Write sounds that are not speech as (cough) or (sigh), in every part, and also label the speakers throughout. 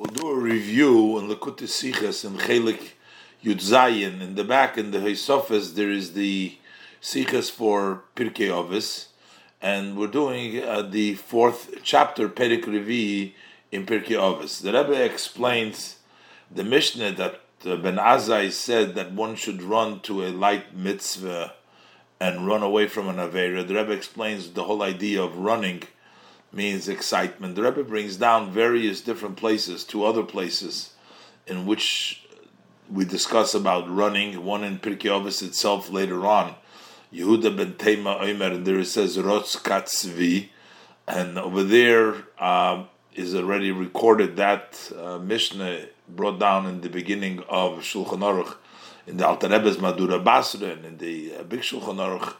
Speaker 1: We'll do a review on Lakut Sichas and Chelik Yud Zayin. In the back, in the Haysofis, there is the Sichas for Pirkei Ovis, and we're doing uh, the fourth chapter, Perik Revi, in Pirkei Ovis. The Rebbe explains the Mishnah that uh, Ben Azai said that one should run to a light mitzvah and run away from an Avera. The Rebbe explains the whole idea of running means excitement. The Rebbe brings down various different places, to other places in which we discuss about running, one in Pirkei Avos itself later on. Yehuda ben Tema Omer, and there it says Rotz Katzvi, and over there uh, is already recorded that uh, Mishnah brought down in the beginning of Shulchan Aruch, in the Alter Rebbe's Madura Basra, and in the uh, Big Shulchan Aruch,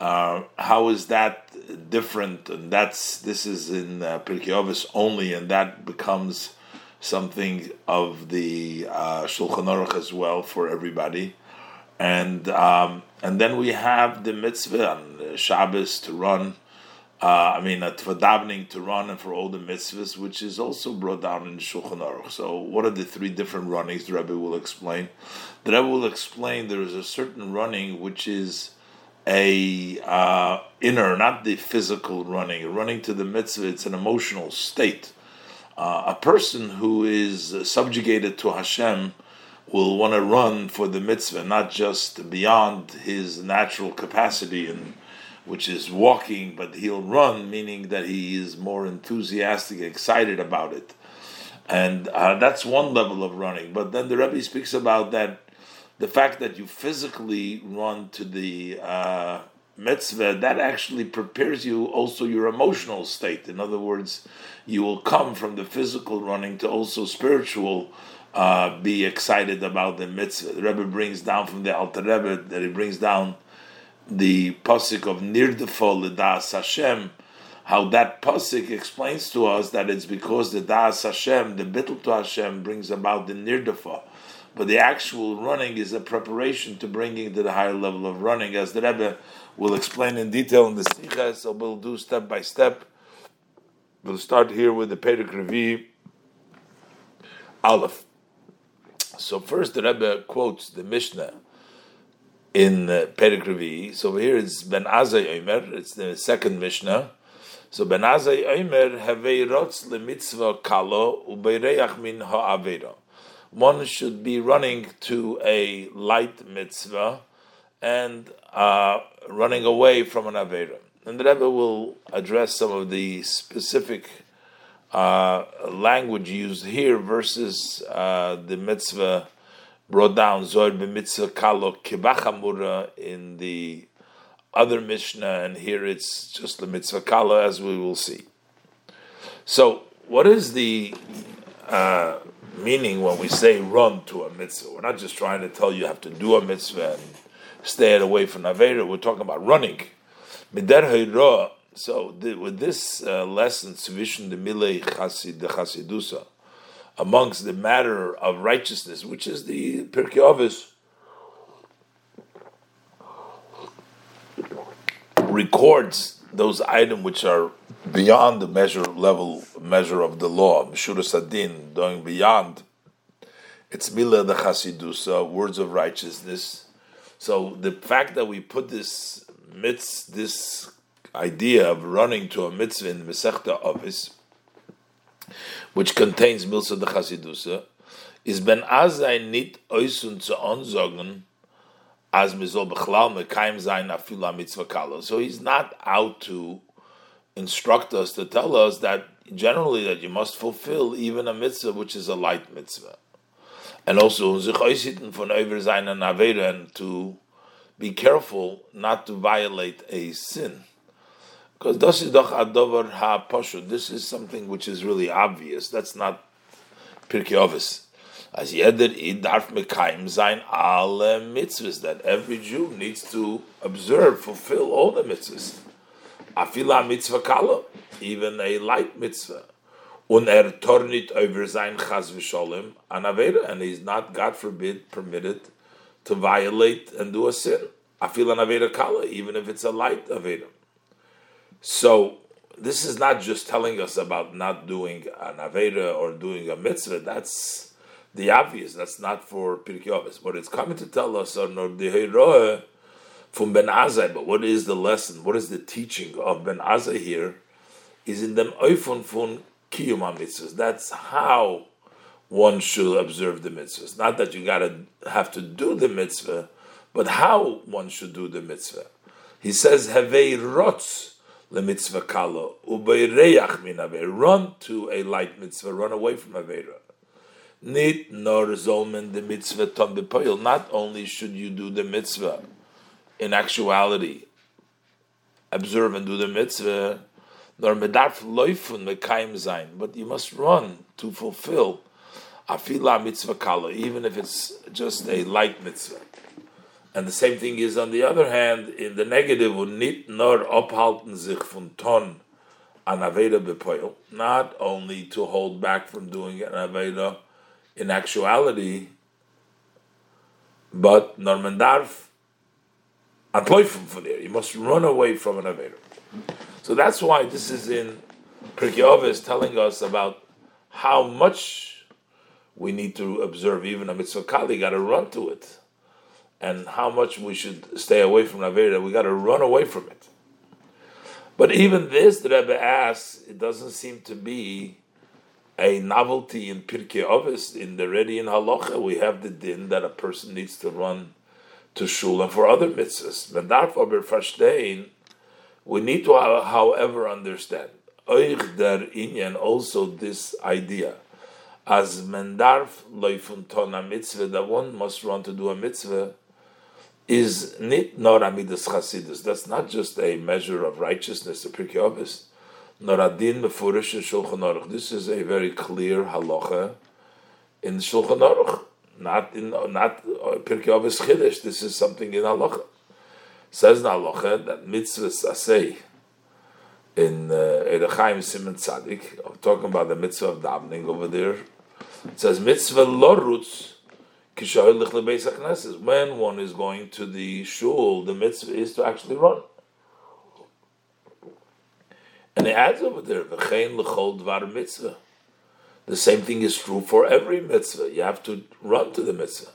Speaker 1: uh, how is that different? And that's this is in uh, Pirkei Avos only, and that becomes something of the uh, Shulchan Aruch as well for everybody. And um, and then we have the mitzvah on Shabbos to run. Uh, I mean, uh, for davening to run and for all the mitzvahs, which is also brought down in Shulchan Aruch. So, what are the three different runnings? The Rebbe will explain. The Rebbe will explain there is a certain running which is a uh, inner, not the physical running. Running to the mitzvah, it's an emotional state. Uh, a person who is subjugated to Hashem will want to run for the mitzvah, not just beyond his natural capacity, and which is walking, but he'll run, meaning that he is more enthusiastic, excited about it. And uh, that's one level of running. But then the Rebbe speaks about that the fact that you physically run to the uh, mitzvah, that actually prepares you also your emotional state. In other words, you will come from the physical running to also spiritual. Uh, be excited about the mitzvah. The Rebbe brings down from the Alter Rebbe that he brings down the pasuk of Nirdefo L'das Hashem, how that pasuk explains to us that it's because the Das Hashem, the bittul to Hashem, brings about the Nirdefo but the actual running is a preparation to bringing to the higher level of running, as the Rebbe will explain in detail in the Sikha, so we'll do step by step. We'll start here with the Perek Revi Aleph. So first the Rebbe quotes the Mishnah in uh, Perek. So here it's Ben Azai Omer, it's the second Mishnah. So Ben Azai Omer, Havei Rotz Lemitzvah Kalo, Ubeireach Min Ha'avera one should be running to a light mitzvah and uh, running away from an Avera. And the Rebbe will address some of the specific uh, language used here versus uh, the mitzvah brought down, Zohar b'mitzvah kalo kibachamura in the other Mishnah, and here it's just the mitzvah kalo, as we will see. So, what is the uh, Meaning, when we say run to a mitzvah, we're not just trying to tell you you have to do a mitzvah and stay away from Avera. We're talking about running. So, the, with this uh, lesson, Svishin the Milei Chasid the Chasidusa, amongst the matter of righteousness, which is the Pirkei Avos, records those items which are beyond the measure level measure of the law, Meshura Sadin, going beyond. It's Mila the Chasidusa, words of righteousness. So the fact that we put this mitz, this idea of running to a mitzvah in the Mesechta Avis, which contains Milsa the Chasidusa, is ben azay nit oisun zu onzogen So he's not out to instruct us to tell us that generally that you must fulfill even a mitzvah which is a light mitzvah, and also and to be careful not to violate a sin. Because this is something which is really obvious. That's not Pirkei. As yeder idarf mekayim zayin alle mitzvahs that every Jew needs to observe, fulfill all the mitzvahs. Afila mitzvah kala, even a light mitzvah. Un er tornit over sein chas v'sholim an avera, and he's not, God forbid, permitted to violate and do a sin. Afila avera kala, even if it's a light avera. So this is not just telling us about not doing an avera or doing a mitzvah. That's the obvious. That's not for Pirkei Avos. But it's coming to tell us uh, on the from Ben Azai. But what is the lesson? What is the teaching of Ben Azai here? Is in them oifon fun kiyum mitzvahs. That's how one should observe the mitzvahs. Not that you gotta have to do the mitzvah, but how one should do the mitzvah. He says, "Hevei rotz." mitzvah kalo ubeireach min Run to a light mitzvah. Run away from avera. Nit nor zolmen the mitzvah tom. Not only should you do the mitzvah, in actuality, observe and do the mitzvah, nor medarf loifun mekayim zayin, but you must run to fulfill afila mitzvah kala, even if it's just a light mitzvah. And the same thing is on the other hand, in the negative, nit nor ophalten sich von ton an aveda not only to hold back from doing an aveda in actuality, but normandarf from for there. You must run away from an Avera. So that's why this is in Pirkei telling us about how much we need to observe even a mitzvah kali, got to run to it. And how much we should stay away from Avera, we got to run away from it. But even this, the Rebbe asks, it doesn't seem to be a novelty in Pirkei Avos. In the Ready in Halacha, we have the din that a person needs to run to shul and for other mitzvahs. But therefore, verstehen, we need to, however, understand euch der inyan also this idea as mendarf loifun tona mitzvah that one must run to do a mitzvah is nit nor amidas chasidus. That's not just a measure of righteousness, a pirkei Noradin Mefurish Shulchan Aruch. This is a very clear halacha in Shulchan Aruch, not in not Pirkei Avos Chiddush. This is something in halacha. Says in halacha that mitzvahs asay in Erechaim uh, Simon Tzadik. I'm talking about the mitzvah of davening over there. It says mitzvah lorutz. When one is going to the shul, the mitzvah is to actually run. And it adds over there, v'chein dvar mitzvah. The same thing is true for every mitzvah. You have to run to the mitzvah.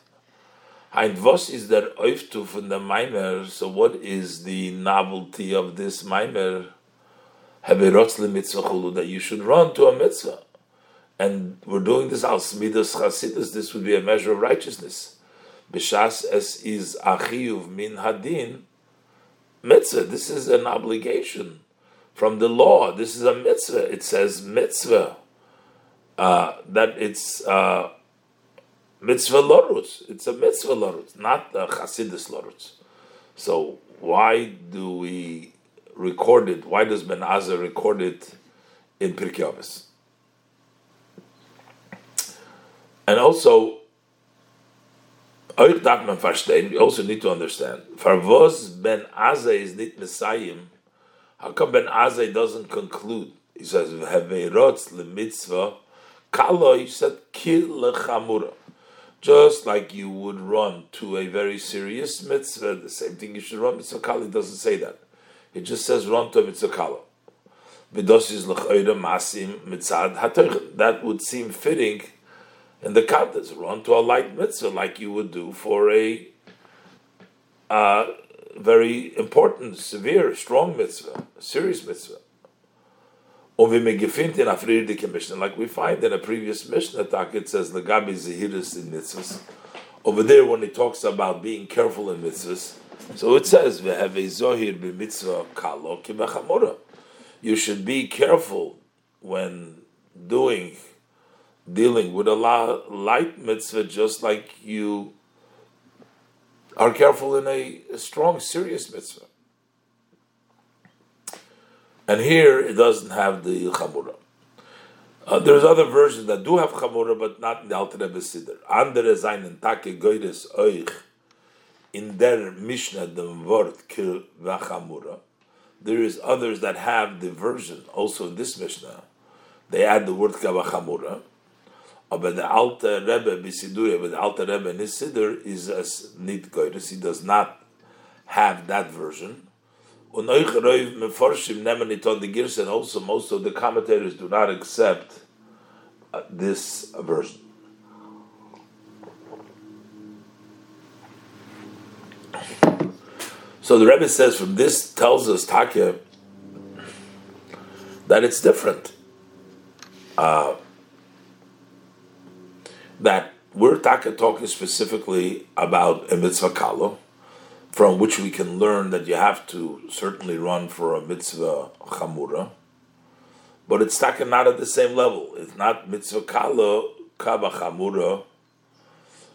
Speaker 1: Hein vos is der oiftu from the mimer. So what is the novelty of this mimer? Haverotz mitzvah chulu that you should run to a mitzvah. And we're doing this al smidas chasidus. This would be a measure of righteousness. B'shas es is achiyuv min hadin mitzvah. This is an obligation from the law. This is a mitzvah. It says mitzvah. Uh, that it's uh, mitzvah lorutz. It's a mitzvah lorutz, not a chasidus lorutz. So why do we record it? Why does Ben Azai record it in Pirkei Avos? And also, we also need to understand. Farvos Ben Azai is nit Messiah how come Ben Azai doesn't conclude? He says, "Heveirotz lemitzvah kalo." He said, "Kil lechamura." Just like you would run to a very serious mitzvah, the same thing you should run mitzvah kala. Doesn't say that. It just says run to a mitzvah kala. That would seem fitting in the context. Run to a light mitzvah like you would do for a uh, very important, severe, strong mitzvah, serious mitzvah. Like we find in a previous Mishnah, it says Lagabi Zehiris in mitzvahs. Over there, when it talks about being careful in mitzvahs, so it says zohir kibachamora. You should be careful when doing, dealing with a light mitzvah, just like you are careful in a, a strong, serious mitzvah. And here it doesn't have the chamura. Uh, there's other versions that do have chamura, but not in the Alter Rebbe Siddur. Andere seinen Take Goyres Euch in der Mishnah dem Wort Kil Vachamura. There is others that have the version also in this Mishnah. They add the word Kavachamura. Aber the Alter Rebbe Bisiduya, but the Alter Rebbe in his Siddur is as nit goyres. He does not have that version. and also most of the commentators do not accept uh, this version. So the Rebbe says from this tells us Takya that it's different. Uh, that we're talking specifically about a mitzvah kalo, from which we can learn that you have to certainly run for a mitzvah chamura, but it's Taka not at the same level. It's not mitzvah kalo kaba chamura,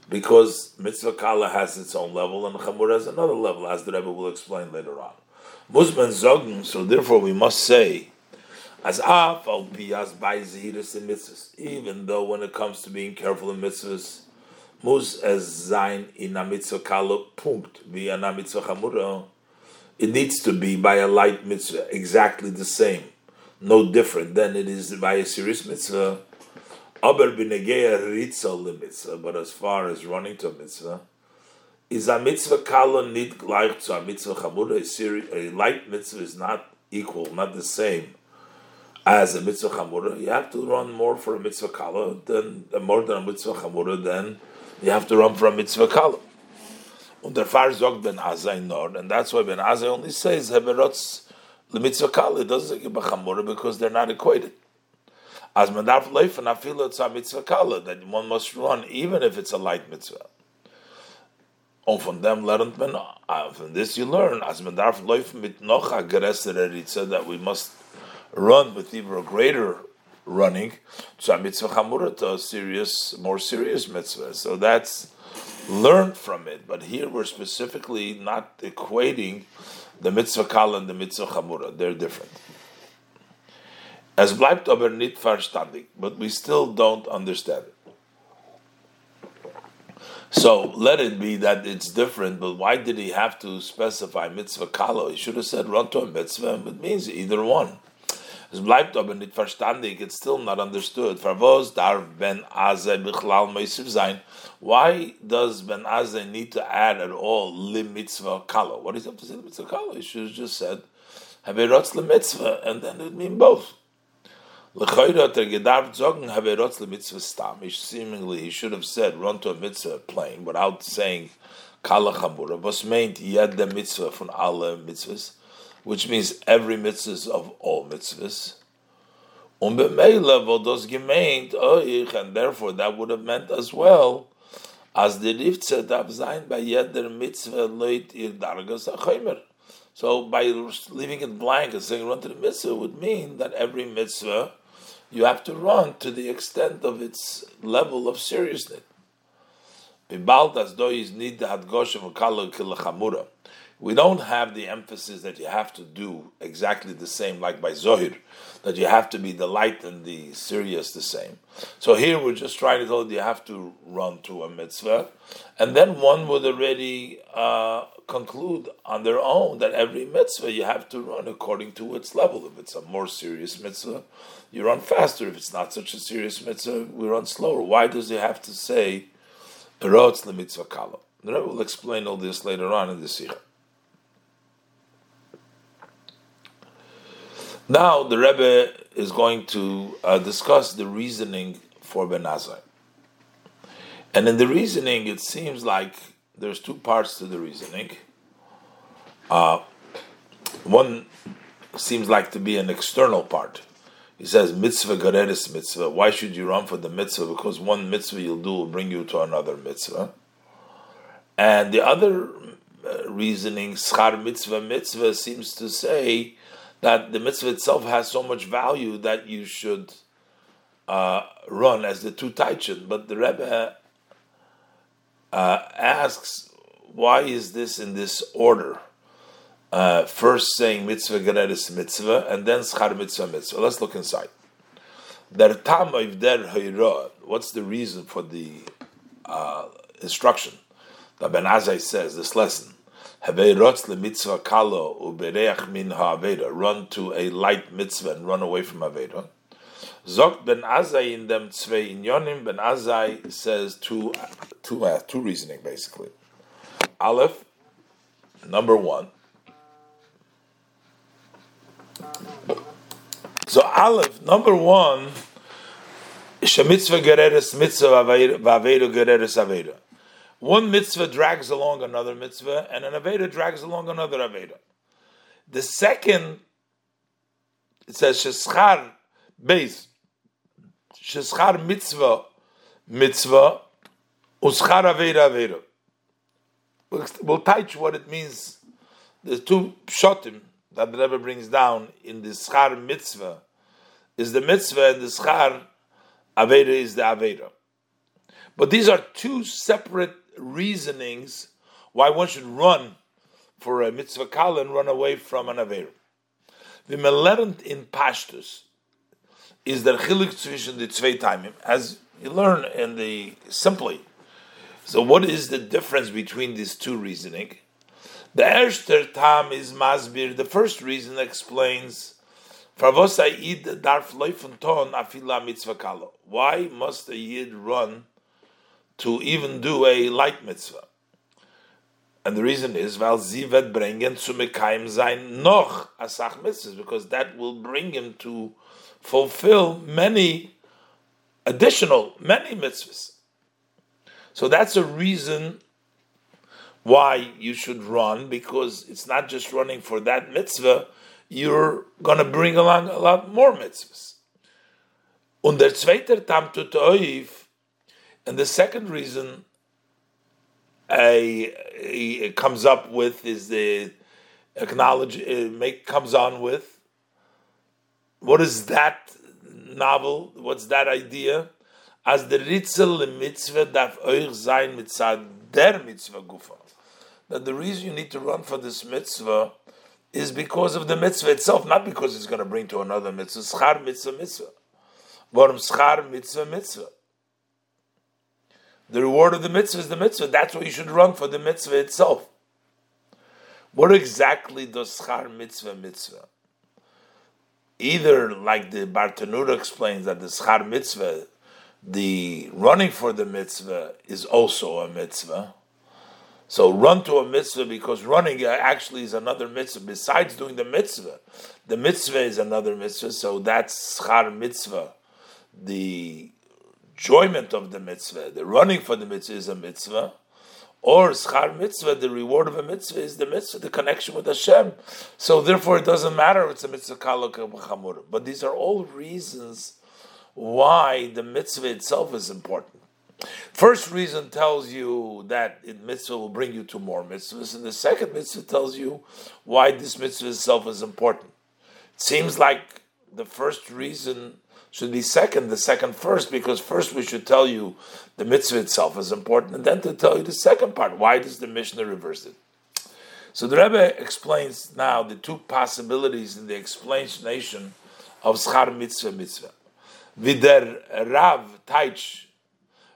Speaker 1: because mitzvah kala has its own level and chamura has another level, as the Rebbe will explain later on. Musman zogen, so therefore we must say as af al piyas by zihirus in mitzvahs, even though when it comes to being careful in mitzvahs, mus as zain in a mitzvah kalo punkt via a mitzvah chamura, it needs to be by a light mitzvah, exactly the same, no different than it is by a serious mitzvah. Aber ritza mitzvah, but as far as running to a mitzvah, is a mitzvah kalo nit gleich to a mitzvah chamura, a light mitzvah is not equal, not the same as a mitzvah chamura, you have to run more for a mitzvah kala than more than a mitzvah chamura. Then you have to run for a mitzvah kala. Und der Far sagt Ben Azai and that's why Ben Azai only says heberotz the mitzvah kala. It doesn't say chamura because they're not equated. As mandarf leifen afil it's a mitzvah kala that one must run even if it's a light mitzvah. Und von dem lernt man, ah, from this you learn, as man darf laufen mit noch a gerestere that we must run with even a greater running, so a mitzvah chamura to a serious, more serious mitzvah. So that's learned from it. But here we're specifically not equating the mitzvah kal and the mitzvah chamura. They're different. As bleibt aber nicht verstandig, but we still don't understand it. So let it be that it's different, but why did he have to specify mitzvah kalo? He should have said run to a mitzvah, it means either one. Es bleibt aber nicht verstandig, it's still not understood. Vervos darf Ben Azai bichlal meisiv sein. Why does Ben Azai need to add at all lim mitzvah kalo? What he have to say mitzvah kalo? He should have just said haverotz le mitzvah, and then it would mean both. L'chayra ter gedarf zogen haverotz le mitzvah stam. Seemingly he should have said run to a mitzvah plain without saying kala chamura. Was meint yed mitzvah from alle mitzvahs? Which means every mitzvah of all mitzvahs. Um Euch, and therefore that would have meant as well, as the Rifze darf sein by jeder mitzvah leut ihr dargas. So by leaving it blank and saying run to the mitzvah would mean that every mitzvah you have to run to the extent of its level of seriousness. Bibald as is need the hadgosh of a we don't have the emphasis that you have to do exactly the same, like by Zohir, that you have to be the light and the serious the same. So here we're just trying to tell you have to run to a mitzvah, and then one would already uh, conclude on their own that every mitzvah you have to run according to its level. If it's a more serious mitzvah, you run faster. If it's not such a serious mitzvah, we run slower. Why does he have to say, Perotz le mitzvah kala? The Rebbe will explain all this later on in the Sikha. Now the Rebbe is going to uh, discuss the reasoning for Ben Azai. And in the reasoning, it seems like there's two parts to the reasoning. Uh, one seems like to be an external part. He says, mitzvah gareris mitzvah. Why should you run for the mitzvah? Because one mitzvah you'll do will bring you to another mitzvah. And the other uh, reasoning, schar mitzvah mitzvah, seems to say that the mitzvah itself has so much value that you should uh, run as the two taichin. But the Rebbe uh, asks, why is this in this order? Uh, first saying mitzvah gereris mitzvah, and then schar mitzvah mitzvah. Let's look inside. Der tam der What's the reason for the uh, instruction? that Ben Azai says this lesson. Mitzvah kalo min Run to a light mitzvah and run away from aveda. Zok ben Azai in them tzvei inyonim. Ben Azai says two, two, uh, two reasoning basically. Aleph, number one. So Aleph, number one, Shemitzvah gereres mitzvah v'aveira gereres aveira. One mitzvah drags along another mitzvah, and an aveda drags along another aveda. The second, it says sheschar beis, sheschar mitzvah mitzvah, uschar aveda aveda. We'll teach what it means. The two pshatim that the Rebbe brings down in the schar mitzvah is the mitzvah, and the schar aveda is the aveda. But these are two separate reasonings why one should run for a mitzvah kal and run away from an avera. The melerent in pashtus is the chilik zwischen the zwei timim, as you learn in the simply. So, what is the difference between these two reasoning? The erster tam is masbir. The first reason explains. Why must a yid run to even do a light mitzvah. And the reason is, weil sie wird bringen zu sein noch asach mitzvahs, because that will bring him to fulfill many additional, many mitzvahs. So that's a reason why you should run, because it's not just running for that mitzvah, you're going to bring along a lot more mitzvahs. Und der zweite Tam and the second reason a, comes up with is the acknowledge uh, make comes on with what is that novel? What's that idea? As the ritzel mitzvah darf euch sein mitzvah der mitzvah gufa. That the reason you need to run for this mitzvah is because of the mitzvah itself, not because it's going to bring to another mitzvah. Schar mitzvah mitzvah. Warum schar mitzvah mitzvah? The reward of the mitzvah is the mitzvah. That's what you should run for the mitzvah itself. What exactly does schar mitzvah mitzvah? Either, like the Bartanura explains, that the schar mitzvah, the running for the mitzvah, is also a mitzvah. So run to a mitzvah because running uh, actually is another mitzvah. Besides doing the mitzvah, the mitzvah is another mitzvah. So that's schar mitzvah, the enjoyment of the mitzvah, the running for the mitzvah is a mitzvah, or schar mitzvah, the reward of a mitzvah is the mitzvah, the connection with Hashem. So therefore, it doesn't matter if it's a mitzvah kalok or But these are all reasons why the mitzvah itself is important. First reason tells you that it mitzvah will bring you to more mitzvahs, and the second mitzvah tells you why this mitzvah itself is important. It seems like the first reason should be second, the second first, because first we should tell you the mitzvah itself is important, and then to tell you the second part. Why does the Mishnah reverse it? So the Rebbe explains now the two possibilities in the explanation of schar mitzvah mitzvah. Vider Rav Taich,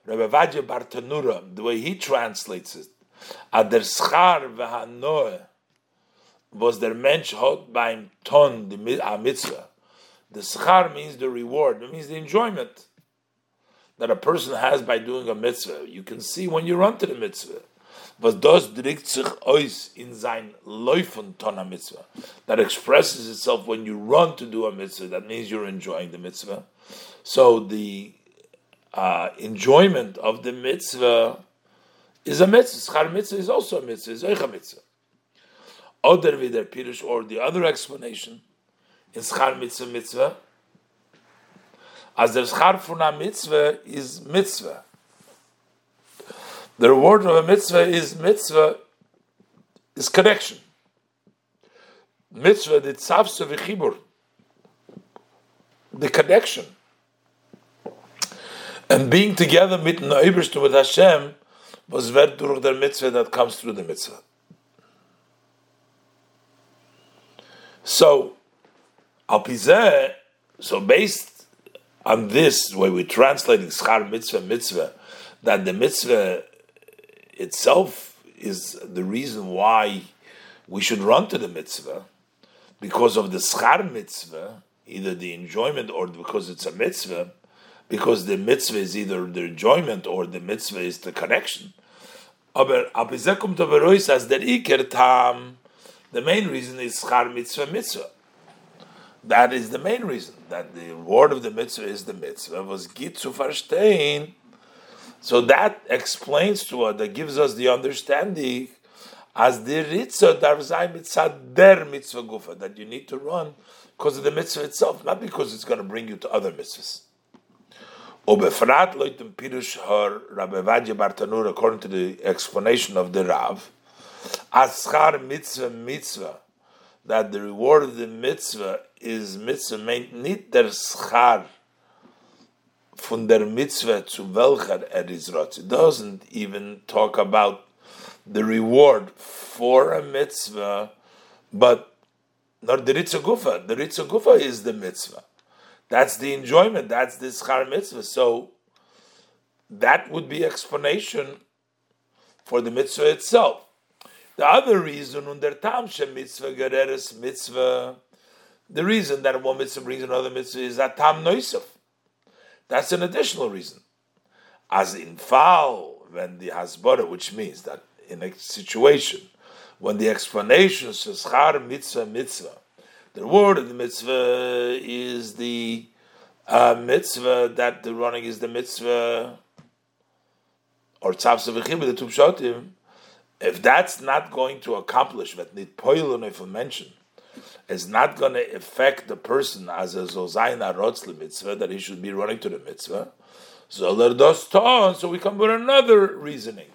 Speaker 1: Rebbe Vadya Bartanura, the way he translates it, Ader schar v'hanoe was der Mensch hot beim Ton, the mitzvah. The schar means the reward. It means the enjoyment that a person has by doing a mitzvah. You can see when you run to the mitzvah. Drückt sich in sein Laufen ton mitzvah. That expresses itself when you run to do a mitzvah. That means you're enjoying the mitzvah. So the uh, enjoyment of the mitzvah is a mitzvah. Schar mitzvah is also a mitzvah. Is a mitzvah. Oder wieder Pirush, or the other explanation in schar mitzvah mitzvah. As the schar for a mitzvah is mitzvah. The reward of a mitzvah is mitzvah, is connection. Mitzvah, the tzavsa v'chibur, the connection. And being together mit Neiberstu with Hashem was ver durch der mitzvah that comes through the mitzvah. So, Alpizeh, so based on this, where we're translating schar mitzvah mitzvah, that the mitzvah itself is the reason why we should run to the mitzvah, because of the schar mitzvah, either the enjoyment or because it's a mitzvah, because the mitzvah is either the enjoyment or the mitzvah is the connection. Aber abizekum as der iker the main reason is schar mitzvah mitzvah. That is the main reason that the reward of the mitzvah is the mitzvah was git verstehen. So that explains to us, that gives us the understanding as the ritza darzai mitzvah der mitzvah gufa that you need to run because of the mitzvah itself, not because it's going to bring you to other mitzvahs. Obefrat loitem pirush har Rabbi Bartanur, according to the explanation of the Rav, aschar mitzvah mitzvah, that the reward of the mitzvah is mitzvah meint nicht der schar von der mitzvah zu welcher er is It doesn't even talk about the reward for a mitzvah, but nor the Ritza Gufa. The Ritza Gufa is the mitzvah. That's the enjoyment. That's the schar mitzvah. So that would be explanation for the mitzvah itself. The other reason, under tam mitzvah gereres mitzvah, the reason that one mitzvah brings another mitzvah is that tam noisef. That's an additional reason. As in fal, when the hasbara, which means that in a situation when the explanation says char mitzvah mitzvah, the word of the mitzvah is the uh, mitzvah that the running is the mitzvah or tzavsa v'chim the two If that's not going to accomplish what nit poilun if mention is not going to affect the person as a zozayin arotz mitzvah that he should be running to the mitzvah. So so we come with another reasoning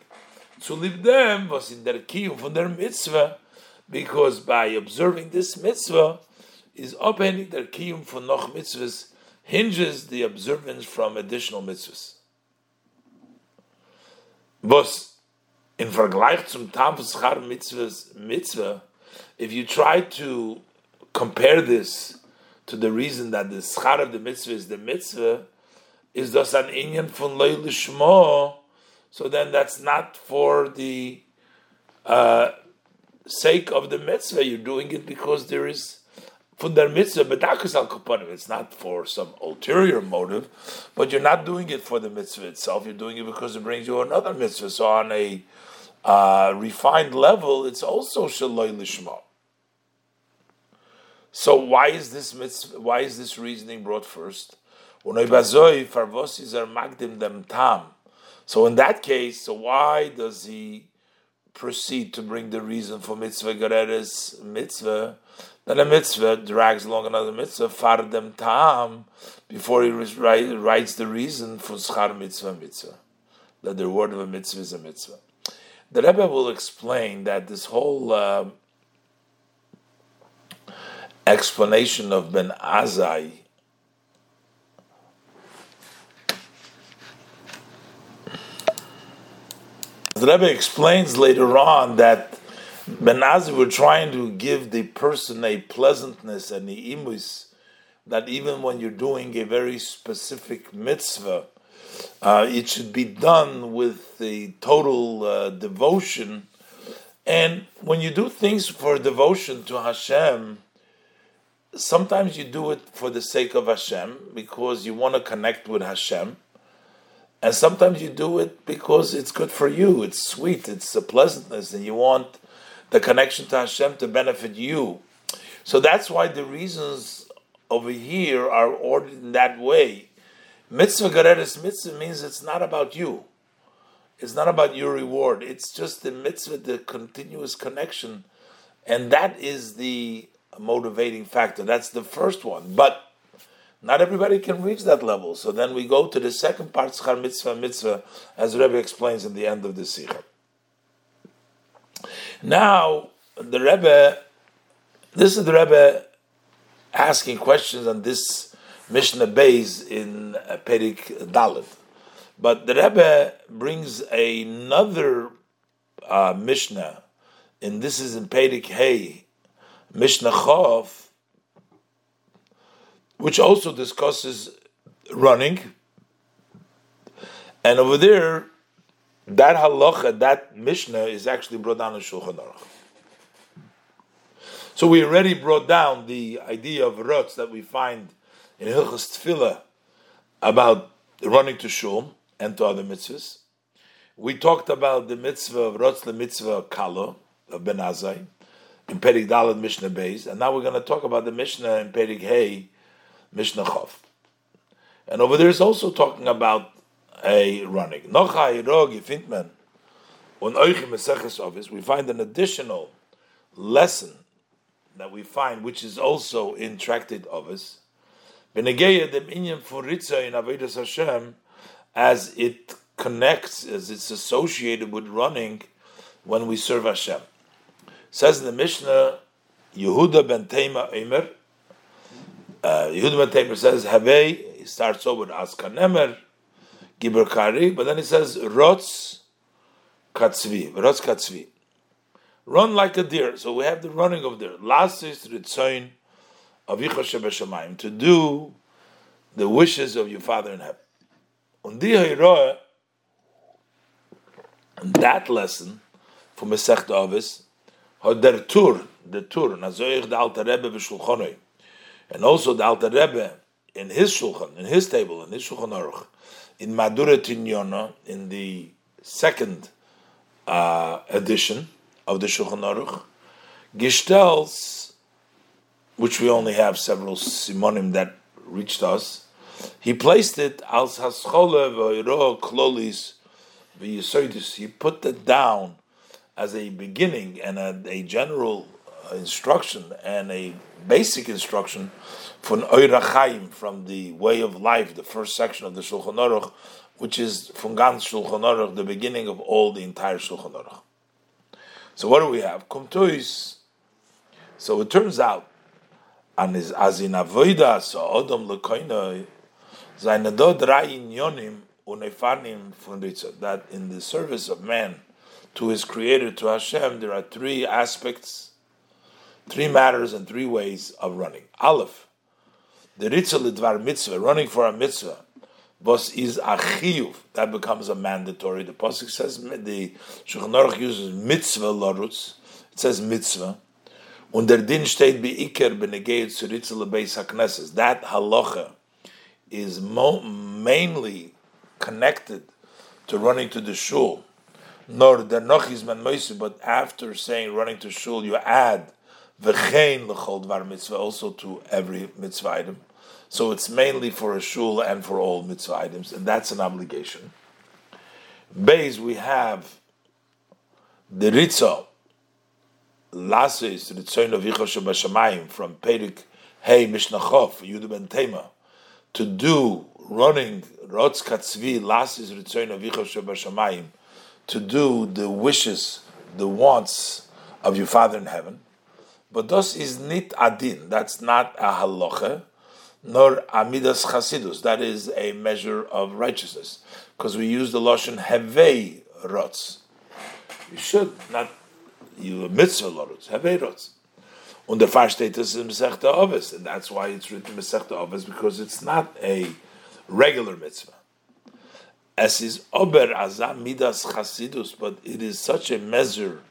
Speaker 1: to leave them was in their kiyum from their mitzvah, because by observing this mitzvah is opening their kiyum for noch mitzvahs hinges the observance from additional mitzvahs. Was in Vergleich zum Tam mitzvahs mitzvah, if you try to compare this to the reason that the schar of the mitzvah is the mitzvah, is thus an inyan from leil shmo so then that's not for the uh, sake of the mitzvah. You're doing it because there is fundar mitzvah, but al kuponim. It's not for some ulterior motive, but you're not doing it for the mitzvah itself. You're doing it because it brings you another mitzvah. So on a uh, refined level, it's also shaloi lishma. So why is this mitzvah, why is this reasoning brought first? tam. So in that case, so why does he proceed to bring the reason for mitzvah gereres mitzvah? Then a mitzvah drags along another mitzvah, fardem tam, before he writes the reason for schar mitzvah mitzvah. That the word of a mitzvah is a mitzvah. The Rebbe will explain that this whole uh, explanation of Ben Azai The Rebbe explains later on that Ben Azai were trying to give the person a pleasantness and the imus that even when you're doing a very specific mitzvah, uh, it should be done with the total uh, devotion. And when you do things for devotion to Hashem, sometimes you do it for the sake of Hashem because you want to connect with Hashem. And sometimes you do it because it's good for you, it's sweet, it's a pleasantness, and you want the connection to Hashem to benefit you. So that's why the reasons over here are ordered in that way. Mitzvah Gereres Mitzvah means it's not about you. It's not about your reward. It's just the mitzvah, the continuous connection. And that is the motivating factor. That's the first one. But not everybody can reach that level. So then we go to the second part, Schar Mitzvah Mitzvah, as Rebbe explains in the end of the Sikha. Now, the Rebbe, this is the Rebbe asking questions on this Mishnah Beis in Perik Dalit. But the Rebbe brings another uh, Mishnah, and this is in Perik Hey, Mishnah Chof, which also discusses running. And over there, that halacha, that mishnah is actually brought down in Shulchan Aruch. So we already brought down the idea of rutz that we find in Hilchas Tefillah about running to shul and to other mitzvahs. We talked about the mitzvah of rutz, the mitzvah kala of Ben Azai, in Perik Dalad Mishnah Beis, and now we're going to talk about the Mishnah in Perik Hey Mishnah Chav. And over there is also talking about a running. Nochai Rog Yefintman on Oichim Meseches Ovis, we find an additional lesson that we find, which is also in Tractate Ovis, as it connects, as it's associated with running when we serve Hashem. Says the Mishnah, Yehuda ben Tema Eimer, uh, Yehuda ben Tema says, Havei, he starts over with Askanemer, Gibber Kari, but then he says, Rotz Katzvi, Rotz Katzvi. Run like a deer. So we have the running of deer. Last is Ritzoin of Yichoshe to do the wishes of your Father in heaven. Und die that lesson from Masech Avis, had der Tur, the Tur, Nazoich the Alter Rebbe v'Shulchanoi, and also the Alter Rebbe in his Shulchan, in his table, in his Shulchan Aruch, in Madura Tinyona, in the second uh, edition of the Shulchan Aruch, Gishtels, which we only have several simonim that reached us, he placed it as haschole v'oiro klolis v'yisoidis. He put it down as a beginning and a, a general uh, instruction and a basic instruction from an oirachayim from the way of life, the first section of the Shulchan Aruch, which is from Gans Shulchan Aruch, the beginning of all the entire Shulchan Aruch. So what do we have? Kumtuis. So it turns out, and as in avoida so odom lekoinoi seine do Yonim, unefanim von that in the service of man to his creator, to Hashem, there are three aspects, three matters, and three ways of running. Aleph, the ritza lidvar mitzvah, running for a mitzvah, was is a chiyuv, that becomes a mandatory. The pasuk says the Shulchan uses mitzvah lorutz. It says mitzvah. Und der Din steht bei Iker benegeit zu ritza lebeis hakneses. That halacha is mo- mainly connected to running to the shul. Nor the nochis man moise, but after saying running to shul, you add v'chein l'chol dvar mitzvah also to every mitzvah item. So it's mainly for a shul and for all mitzvah items, and that's an obligation. Base we have the ritzo lasis ritzoin of yichosh from Perik Hey Mishnachov Yudu ben Tema to do running Rotz Katzvi Lasis Ritzoin Avicha Shebashamayim to do the wishes, the wants of your Father in heaven. But this is nit adin. That's not a halacha, nor amidas chasidus. That is a measure of righteousness, because we use the lashon hevei rotz. You should not you mitzvah lorutz hevei rotz. Und der Fall steht das in Mesechta Ovis, and that's why it's written Mesechta Ovis, because it's not a regular mitzvah. As is Ober Azam Midas Chasidus, but it is such a measure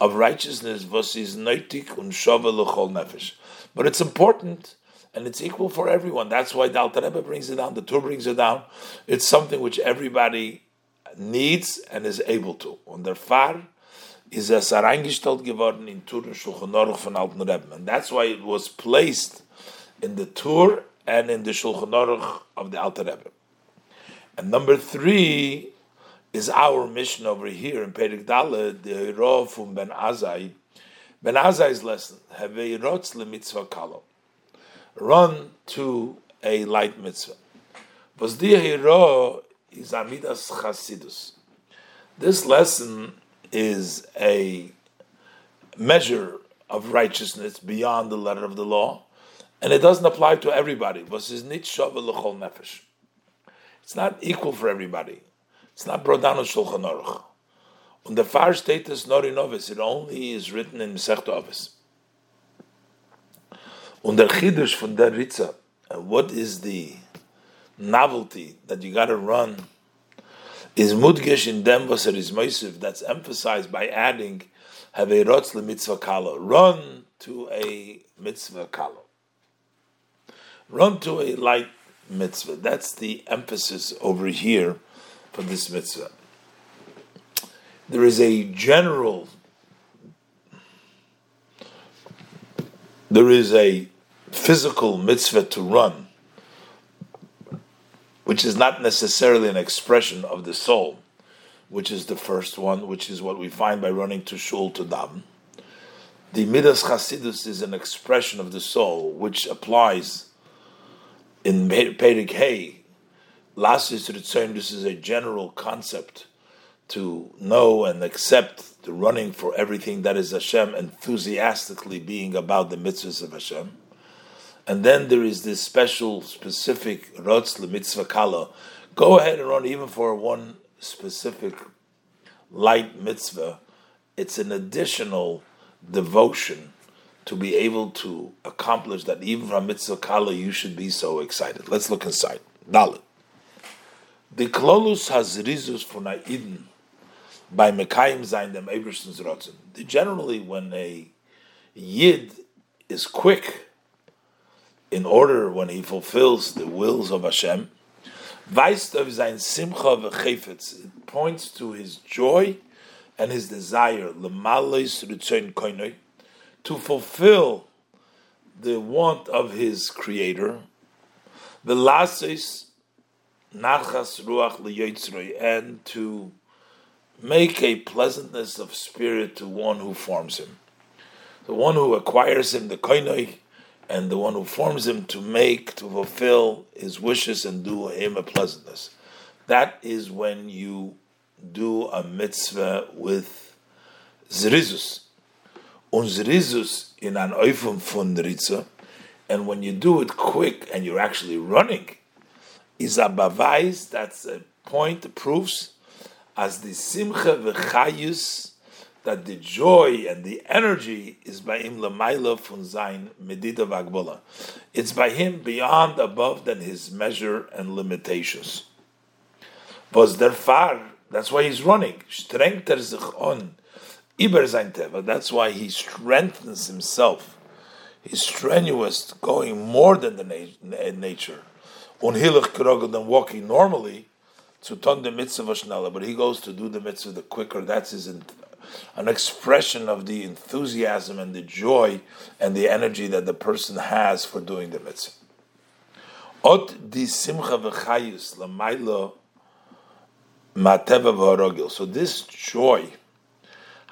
Speaker 1: of righteousness, was is noitik und nefesh. But it's important, and it's equal for everyone. That's why the Alter Rebbe brings it down, the Tur brings it down. It's something which everybody needs and is able to. Und der Far is es hereingestellt geworden in Tur und Shulchan Aruch von Alten Rebbe. And that's why it was placed in the Tur and in the Shulchan Aruch of the Alter Rebbe. And number three is our mission over here in Perik the Hero from Ben Azai. Ben Azai's lesson, Have Haveirotz mitzvah kalo. Run to a light mitzvah. The hero is Amidas Chasidus. This lesson is a measure of righteousness beyond the letter of the law, and it doesn't apply to everybody. It's not equal for everybody. It's not brought down in Shulchan Aruch. On the far status not in Ovis, it only is written in Masech Ovis. On the Chidush from der Ritza, uh, what is the novelty that you got to run is mudgesh in dem was is meisiv. That's emphasized by adding have a rotz mitzvah kalo. Run to a mitzvah kalo. Run to a light mitzvah. That's the emphasis over here for this mitzvah. There is a general there is a physical mitzvah to run, which is not necessarily an expression of the soul, which is the first one, which is what we find by running to shul to daven. The midas chasidus is an expression of the soul, which applies in Perik Hey. Lasis Ritzayin, this is a general concept to know and accept the running for everything that is Hashem, enthusiastically being about the mitzvahs of Hashem. And then there is this special, specific Rotz mitzvah kala. Go ahead and run even for one specific light mitzvah. It's an additional devotion to be able to accomplish that even from mitzvah kala you should be so excited. Let's look inside. Dalit. The klolus hazrizus for na'idin by Mekayim Zayin dem Ebersten's Rotzen. Generally, when a Yid is quick in order when he fulfills the wills of Hashem, weist of sein Simcha v'chefetz, it points to his joy and his desire, l'malois ritzoin koinoi, to fulfill the want of his creator, the lasis nachas ruach and to make a pleasantness of spirit to one who forms him. The one who acquires him, the koinoi, and the one who forms him to make, to fulfill his wishes and do him a pleasantness. That is when you do a mitzvah with zrizus. Un zrizus in an oifum fun ritza, and when you do it quick and you're actually running, is a bavais, that's a point, proves as the simcha v'chayus, that the joy and the energy is by him lamaila fun zayin medida v'agbola. It's by him beyond, above than his measure and limitations. Was der far, that's why he's running. Strengt er sich on, iber sein teva. That's why he strengthens himself. He's strenuous, going more than the na- nature. Unhilich krogel than walking normally to ton the mitzvah but he goes to do the mitzvah the quicker. That's his an expression of the enthusiasm and the joy and the energy that the person has for doing the mitzvah. Ot di simcha v'chayus mateva v'harogil. So this joy,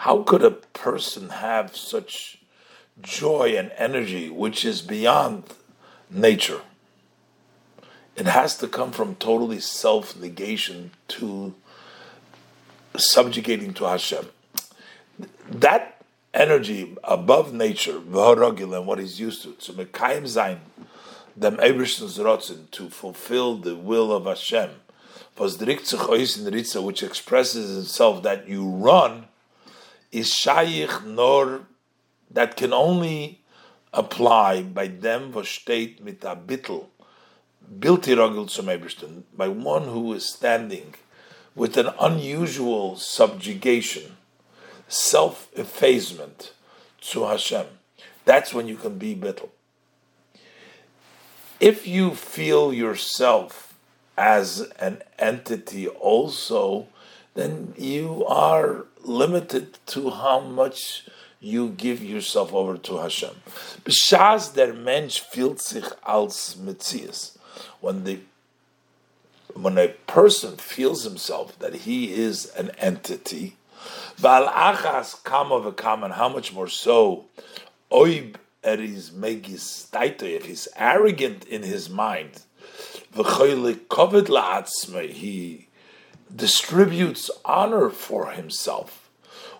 Speaker 1: how could a person have such joy and energy which is beyond nature? it has to come from totally self negation to subjugating to Hashem. That energy above nature, v'haragil, and what he's used to, to mekayim zayin, dem ebershten's rotzen, to fulfill the will of Hashem, which expresses itself that you run, is shayich nor, that can only apply by them v'shteit mit bittel, bilti ragil zum by one who is standing with an unusual subjugation, self-effacement to Hashem. That's when you can be bittel. If you feel yourself as an entity also, then you are limited to how much you give yourself over to Hashem. B'shas der Mensch fühlt sich als Metzias when the when a person feels himself that he is an entity, val achas kama v'kama, how much more so, oib eris megis taito, if he's arrogant in his mind, v'choyle kovid la'atzme, he distributes honor for himself,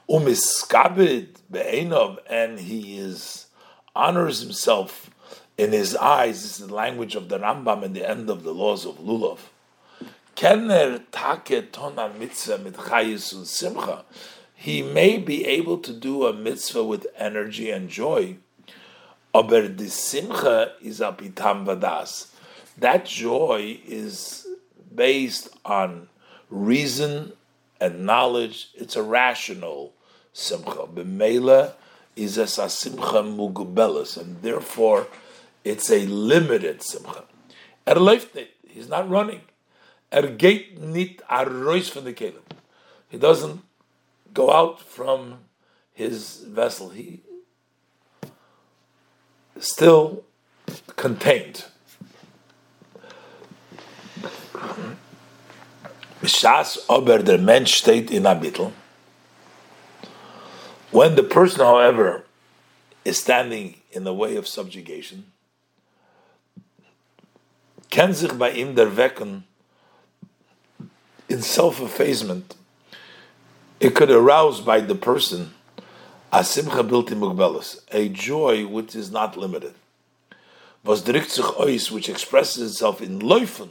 Speaker 1: umiskabid be'enov, and he is honors himself in his eyes. This is the language of the Rambam in the end of the laws of Lulav. Kenner take tonan mitzvah mit simcha. He may be able to do a mitzvah with energy and joy. Aber the simcha is apitam vadas. That joy is based on reason and knowledge. It's a rational simcha. B'meila is a simcha mugubelis, and therefore it's a limited simcha. Er läuft nicht. He's not running. Er geht nicht arroz from the kelim. He doesn't go out from his vessel. He still contained. Mishas ober der Mensch steht in a bittel. When the person, however, is standing in the way of subjugation, kann sich bei ihm der Wecken in self-effacement, it could arouse by the person a simcha bilti mugbelis, a joy which is not limited. Was drückt sich ois, which expresses itself in laufen,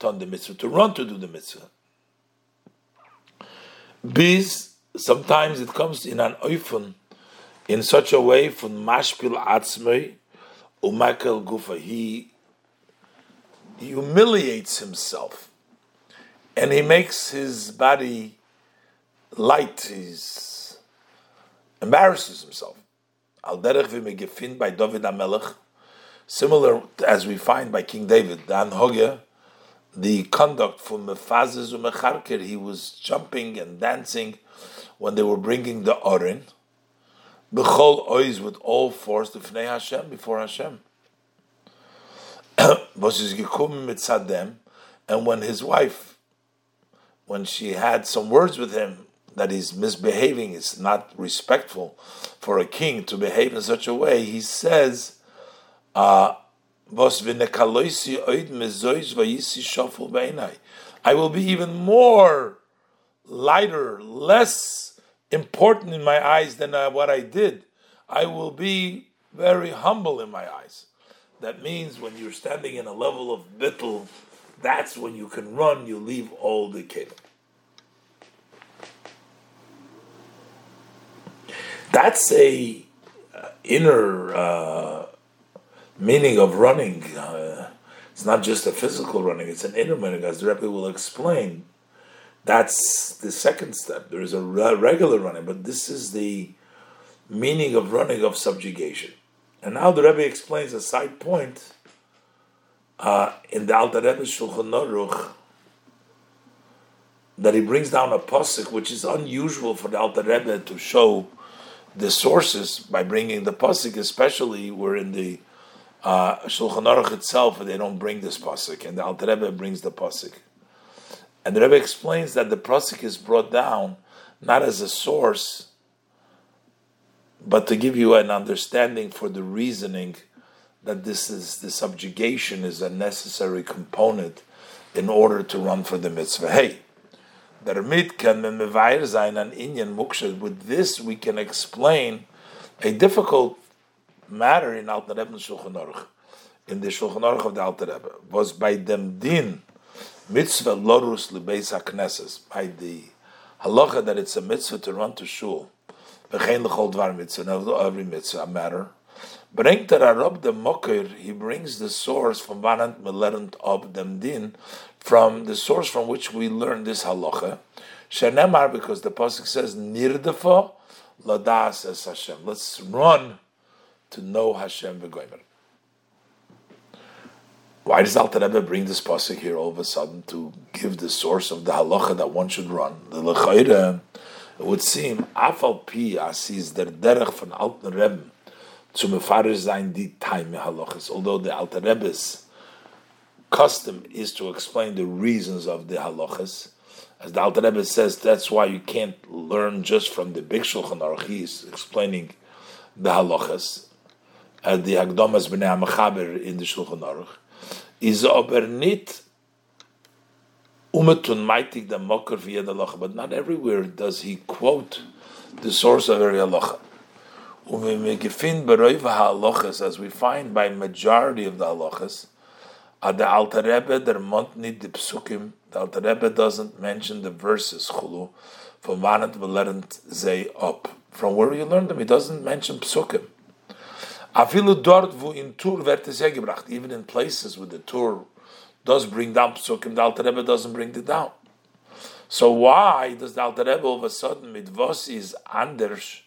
Speaker 1: ton the mitzvah, to run to do the mitzvah. Bis, sometimes it comes in an oifen, in such a way from mashpil atzmei, umakel gufa, he humiliates himself and he makes his body light, he embarrasses himself. Al derech v'megefin by David HaMelech, similar as we find by King David, Dan Hoge, the conduct from Mefazes u'mecharker, he was jumping and dancing when they were bringing the Orin, b'chol oiz with all force to Fnei Hashem, before Hashem. (coughs) and when his wife, when she had some words with him that he's misbehaving, it's not respectful for a king to behave in such a way, he says, uh, I will be even more lighter, less important in my eyes than what I did. I will be very humble in my eyes. That means when you're standing in a level of bittul, that's when you can run, you leave all the kelim. That's a uh, inner uh, meaning of running. Uh, it's not just a physical running; it's an inner meaning, as the Rebbe will explain. That's the second step. There is a regular running, but this is the meaning of running of subjugation. And now the Rebbe explains a side point uh, in the Alter Rebbe Shulchan Aruch that he brings down a pasuk which is unusual for the Alter Rebbe to show the sources by bringing the pasuk, especially we're in the uh, Shulchan Aruch itself, they don't bring this pasuk, and the Alter Rebbe brings the pasuk. And the Rebbe explains that the pasuk is brought down not as a source but to give you an understanding for the reasoning that this is the subjugation is a necessary component in order to run for the mitzvah. Hey, damit can mevayer sein an inyan muksha. With this, we can explain a difficult matter in Alter Rebbe Shulchan Aruch, in the Shulchan Aruch of the Alter Rebbe, was by them din mitzvah lorus lebeis hakneses, by the halacha that it's a mitzvah to run to shul V'chein l'chol dvar mitzvah, every mitzvah matter. Bringt der the Mokir, he brings the source from Vanant Melerant of dem Din, from the source from which we learn this halacha. Shenemar, because the pasuk says Nirdefa ladas es Hashem. Let's run to know Hashem v'goymer. Why does Alter Rebbe bring this pasuk here all of a sudden to give the source of the halacha that one should run? The lechayre it would seem, afal pi asis der derech von alten Rebben zu mefarer sein die time halachas. Although the Alter Rebbe's custom is to explain the reasons of the halachas, as the Alter Rebbe says, that's why you can't learn just from the big Shulchan Aruch. He's explaining the halachas, as the Hagdomas b'nei HaMachaber in the Shulchan Aruch, is aber nicht Umetun maitik the mokar via the but not everywhere does he quote the source of every halacha. As we find by majority of the halachas, at the Alter Rebbe der montni the psukim. The Alter Rebbe doesn't mention the verses chulu from vanat velerent zay up. From where you learn them, he doesn't mention psukim. Afilu dort vu in Tur wird even in places with the Tur does bring down psukim, the Alter Rebbe doesn't bring it down. So why does the Alter Rebbe all of a sudden mitvos is anders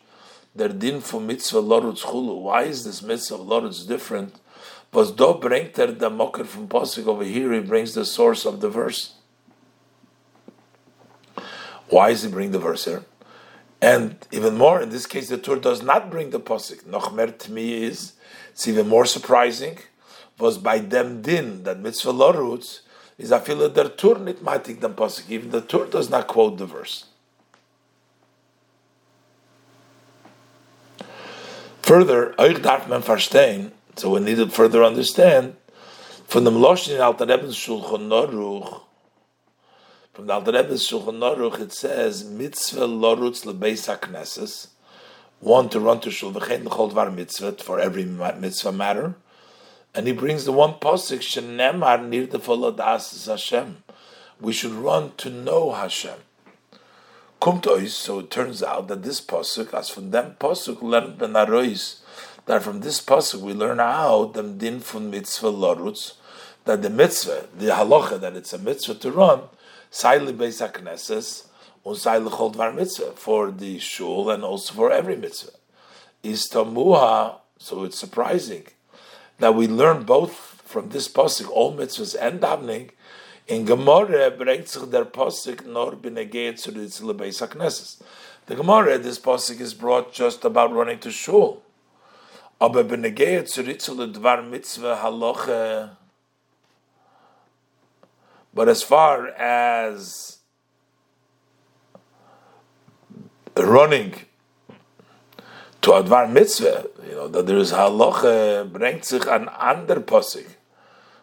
Speaker 1: der din for mitzvah lorutz chulu? Why is this mitzvah lorutz different? Was do bringt er the mocker from Pasuk over here? He brings the source of the verse. Why does he bring the verse here? And even more, in this case, the Tur does not bring the posik. Nochmer tmi is, it's even more surprising, was by them din, that mitzvah lorutz, is afila der Tur nit matik them posik. Even the Tur does not quote the verse. Further, euch darf man verstehen, so we need to further understand, from the Meloshin in Alter Rebbe's Shulchan Noruch, from the Alter Rebbe's Shulchan Aruch, it says, Mitzvah lorutz lebeis one to run to shul, v'chein l'chol dvar mitzvah, for every mitzvah matter, and he brings the one posik, shenemar nir defol adas Hashem. We should run to know Hashem. Kumtois, so it turns out that this posuk, as from them posuk, learned ben arois, that from this pasuk we learn out the din from mitzvah lorutz, that the mitzvah, the halacha, that it's a mitzvah to run, Saili Beis HaKnesses, und Saili Chol Dvar Mitzvah, for the shul and also for every mitzvah. Is Tamuha, so it's surprising that we learn both from this pasuk, all mitzvahs and davening, in Gemara bringt sich der pasuk nor b'negeet zu Ritzle Beis HaKnesses. The Gemara, this pasuk is brought just about running to shul. Aber b'negeet zu Dvar Mitzvah halacha but as far as running to Advar Mitzvah, you know, that there is halacha, bringt sich an ander Pasik.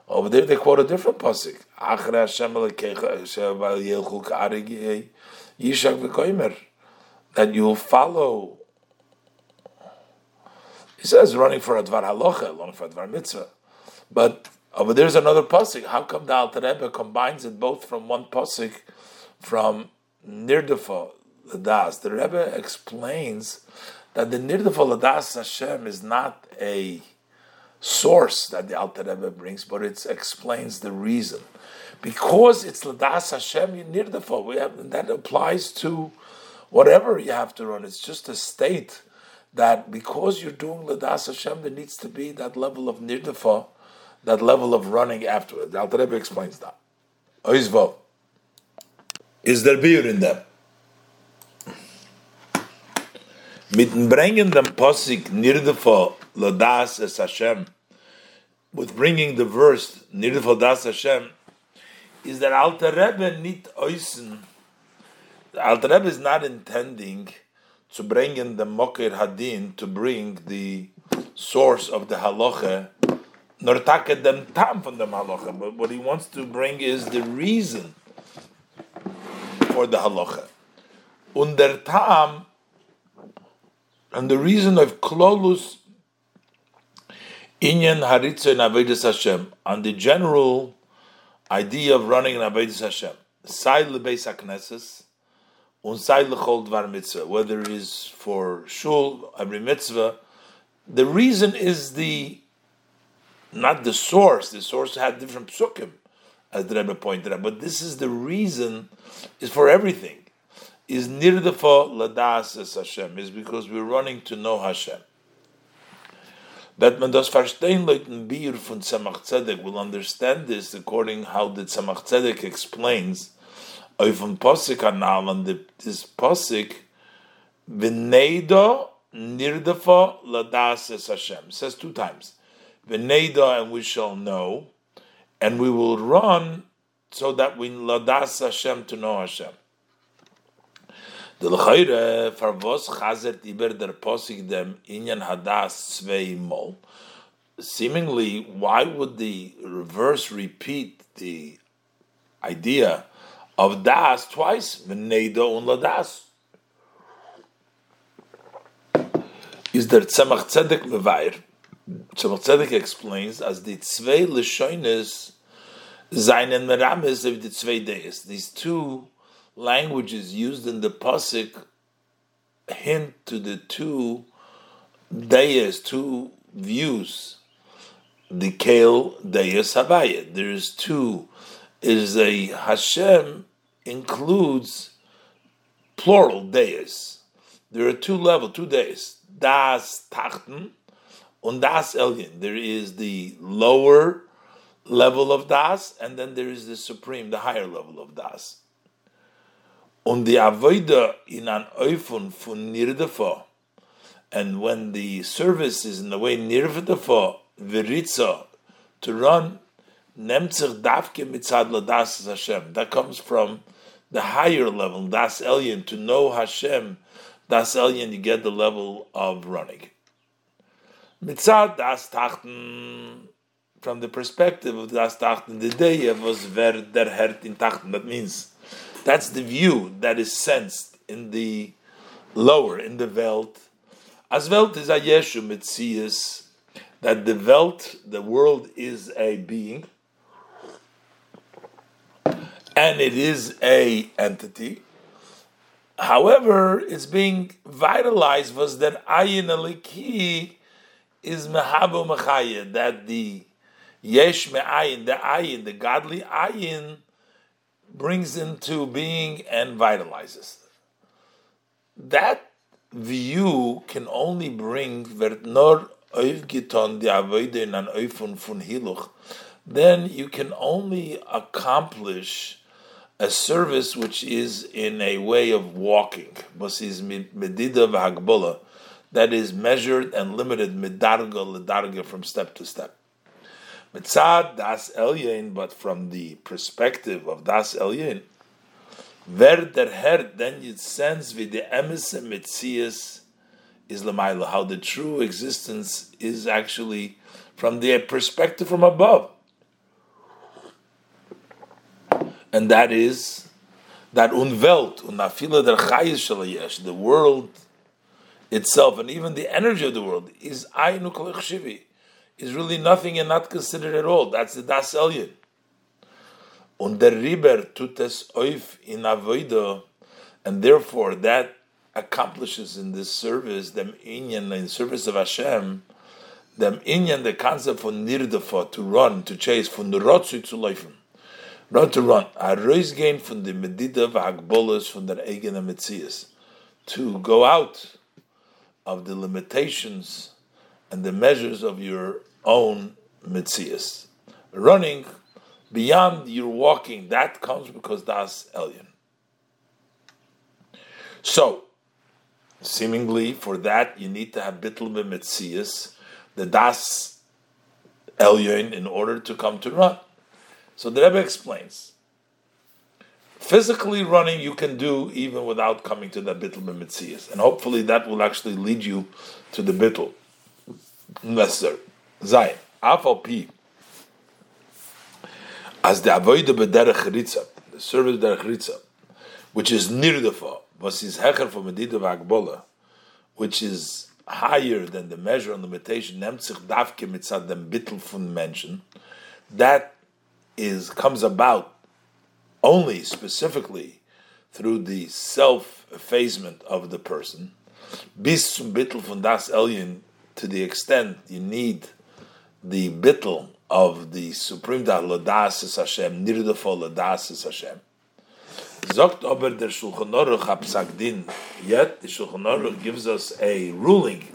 Speaker 1: Over there they quote a different Pasik. Achre Hashem yishak. That you'll follow. He says running for Advar Halacha, running for Advar Mitzvah. But Oh, but there's another pasuk. How come the Alter Rebbe combines it both from one pasuk from Nirdafa Ladas? The Rebbe explains that the Nirdafa Ladas Hashem is not a source that the Alter Rebbe brings, but it explains the reason. Because it's Ladas Hashem Nirdafa, we have that applies to whatever you have to run. It's just a state that because you're doing Ladas Hashem, there needs to be that level of Nirdafa that level of running afterwards. Alter Rebbe explains that. Oh, Oizvo. Is there beer in them? Mit bringen dem Posik nirdefo lodas es Hashem, with bringing the verse nirdefo das Hashem, is that Alter Rebbe nit oisen. Alter Rebbe is not intending to bring in the Mokir Hadin, to bring the source of the halacha nor take them tam from the halacha. But what he wants to bring is the reason for the halacha. Under tam, and the reason of klolus inyan haritza in avedis Hashem, on the general idea of running in avedis Hashem, sai lebeis hakneses, lechol dvar mitzvah, whether it is for shul, every mitzvah, the reason is the not the source. The source had different psukim, as the Rebbe pointed out. But this is the reason, is for everything. Is nirdefa ladas Hashem, is because we're running to know Hashem. That man das verstehen leuten Bier von Tzemach Tzedek will understand this according how the Tzemach Tzedek explains dem Posik anal and this Posik v'neido nirdefa ladas Hashem. says two times. V'neida, and we shall know, and we will run so that we ladas Hashem to know Hashem. The l'chayre farvos chazer tiber der posig dem inyan hadas tzvei mol. Seemingly, why would the reverse repeat the idea of das twice? V'neida un ladas. Is there tzemach tzedek mevair? Tzemach Tzedek explains as the Tzvei Lishonis Zainen Meramis of the Tzvei Deis. These two languages used in the Pasik hint to the two Deis, two views. The Kale Deis Havaya. There's two. Is a Hashem includes plural Deis. There are two levels, two Deis. Das Tachten und das Elyon. There is the lower level of das, and then there is the supreme, the higher level of das. Und die Avoida in an Eufon von Nirdefa, and when the service is in the way Nirdefa, Viritza, to run, Nemtzich Davke Mitzad Ladas Hashem. That comes from the higher level, Das Elyon, to know Hashem, Das Elyon, you get the level of running. Mitzad Das Tachten, from the perspective of Das Tachten, the day was ver der in Tachten. That means that's the view that is sensed in the lower, in the Welt. As Welt is a Yeshu Metzias, that the Welt, the world is a being, and it is a entity. However, it's being vitalized was that ayin aliki is mehabu mechaya, that the yesh me'ayin, the ayin, the godly ayin, brings into being and vitalizes. That view can only bring nor then you can only accomplish a service which is in a way of walking, that is measured and limited midarga ledarga from step to step. Mitzad das elyin, but from the perspective of das elyin, ver der her, then it sense with the emes mitzias is lamaila, how the true existence is actually from the perspective from above. And that is that unwelt, unafila der chayis the world itself, and even the energy of the world, is ainu shivi is really nothing and not considered at all. That's the Das Elyon. Oif in and therefore that accomplishes in this service, them inyan, in service of Hashem, them inyan, the concept for nirdafa, to run, to chase, from the rotzu to leifen. Run to run. A reis gain from the medida v'hagbolas from the egen mitzias. To go out of the limitations and the measures of your own mitzias. Running beyond your walking, that comes because das elyon. So, seemingly for that you need to have bittul mitzias, the das elyon, in order to come to run. So the Rebbe explains. Physically running you can do even without coming to the bittul mitzias, and hopefully that will actually lead you to the bittul necessary. Zayin. Afal. As the avoida b'derech ritza, the service derech ritza, which is nirdafa, was his hecher for medida v'agbola, which is higher than the measure and limitation, nemtzich davke mitzad dem bittel fun mention, that is comes about only specifically through the self effacement of the person. Bis zum bittel fun das elyon to the extent you need the bittel of the supreme da ladas is Hashem, nirdafol ladas is Hashem. Zogt aber der Shulchan Aruch din, yet the Shulchan Aruch gives us a ruling,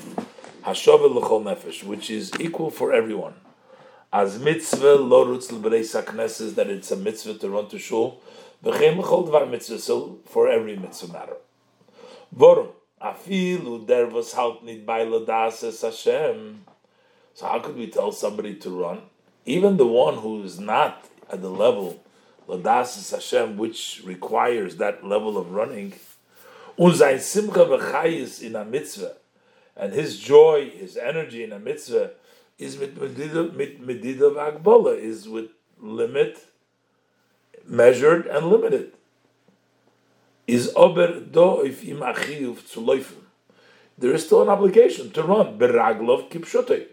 Speaker 1: hashovel l'chol nefesh, which is equal for everyone. As mitzvah lo rutz l'berei that it's a mitzvah to run to shul, v'chein l'chol dvar mitzvah, so for every mitzvah matter. Vorum, Afilu der was halt nit bei Ladas Hashem. So how could we tell somebody to run? Even the one who is not at the level Ladas Hashem, which requires that level of running, und sein Simcha v'chayis in a mitzvah, and his joy, his energy in a mitzvah, is with medida v'agbola, is with limit, measured and limited is ober do if im achiyuv zu laufen. There is still an obligation to run beraglov kipshote.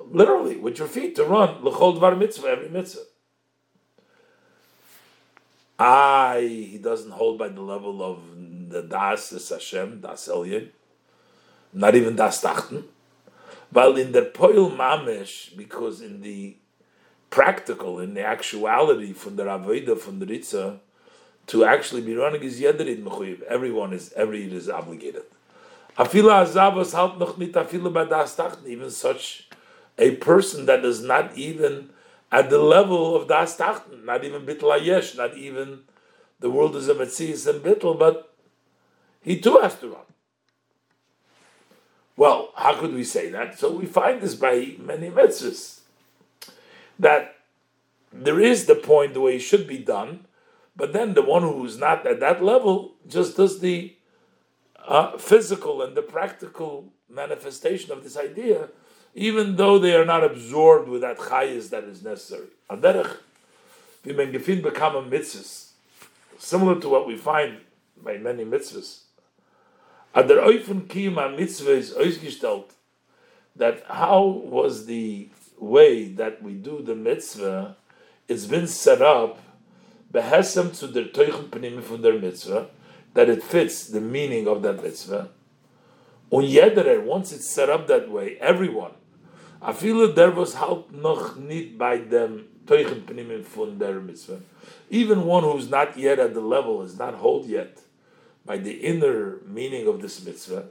Speaker 1: Literally, with your feet to run lechol dvar mitzvah every mitzvah. I he doesn't hold by the level of the das is Hashem das Elyon, not even das tachten. While in the poil mamish, because in the practical, in the actuality from the avodah from the ritza, to actually be running is yederid mechuyev. Everyone is every is obligated. Afila azavos halt noch afila badas. Even such a person that is not even at the level of das tachten, not even bitla yesh, not even the world is a Metzias and Bittel, but he too has to run. Well, how could we say that? So we find this by many mitzvahs that there is the point the way it should be done, but then the one who's not at that level just does the uh, physical and the practical manifestation of this idea, even though they are not absorbed with that chayis that is necessary. Aderech, we become a mitzvahs, similar to what we find by many mitzvahs. Ader oifen kiyum mitzvah is ausgestellt that how was the way that we do the mitzvah, it's been set up behesem to der teuchen pnimi von der mitzvah, that it fits the meaning of that mitzvah. Und jeder, once it's set up that way, everyone, I feel that there was halt noch nicht bei dem teuchen pnimi von der mitzvah. Even one who's not yet at the level, is not hold yet by the inner meaning of this mitzvah,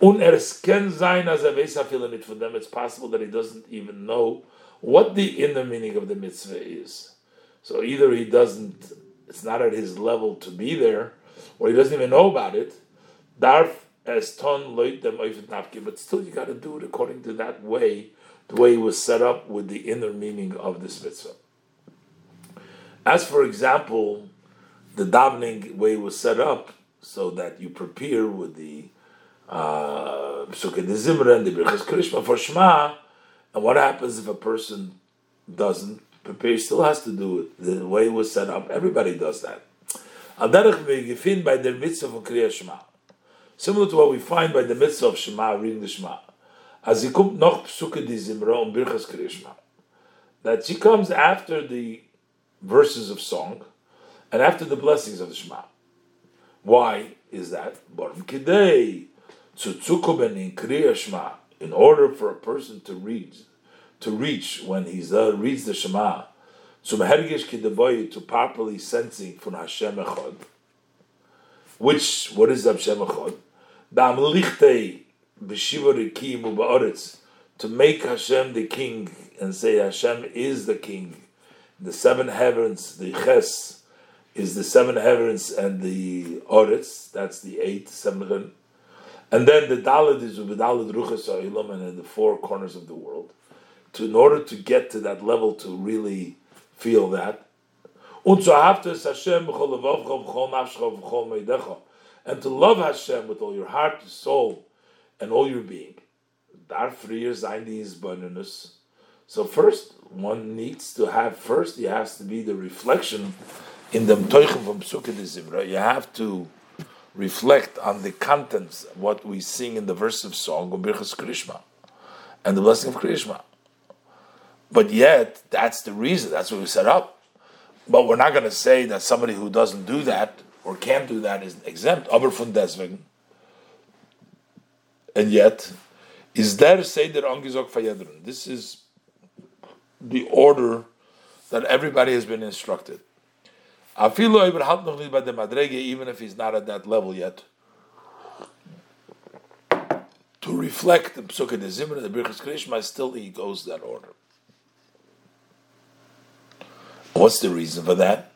Speaker 1: Und can sein, as er weiß von them, it's possible that he doesn't even know what the inner meaning of the mitzvah is. So either he doesn't, it's not at his level to be there, or he doesn't even know about it. Darf as ton loit them but still you got to do it according to that way, the way it was set up with the inner meaning of this mitzvah. As for example, the davening way was set up so that you prepare with the uh, Psuke Zimra and the Birchas Krishma for Shema. And what happens if a person doesn't prepare? Still has to do it the way it was set up. Everybody does that. By the mitzvah of Kriya Shema. Similar to what we find by the mitzvah of Shema, reading the Shema. Kommt noch Psuke und Birchas Kriya Shema. That she comes after the verses of song and after the blessings of the Shema. Why is that? In order for a person to read, to reach when he uh, reads the Shema, to properly sensing from Hashem Echad, which, what is Hashem Echad? To make Hashem the king and say Hashem is the king. The seven heavens, the Ches, is the seven heavens and the Oretz, that's the eight, seven and then the Dalit is Dalit Ruchas Ha'ilam and in the four corners of the world. To, in order to get to that level to really feel that. And to love Hashem with all your heart, soul, and all your being. So first, one needs to have first. He has to be the reflection in the Mtoichem from Psukkah You have to reflect on the contents, of what we sing in the verse of song of Birchas Krishma and the blessing of Krishma. But yet, that's the reason, that's what we set up. But we're not going to say that somebody who doesn't do that or can't do that is exempt, aber von deswegen. And yet, is there Seder Angizok Fayedrin? This is the order that everybody has been instructed. Even if he's not at that level yet. To reflect the Psukkah de Zimra, the Birchas Krishma, still he goes that order. What's the reason for that?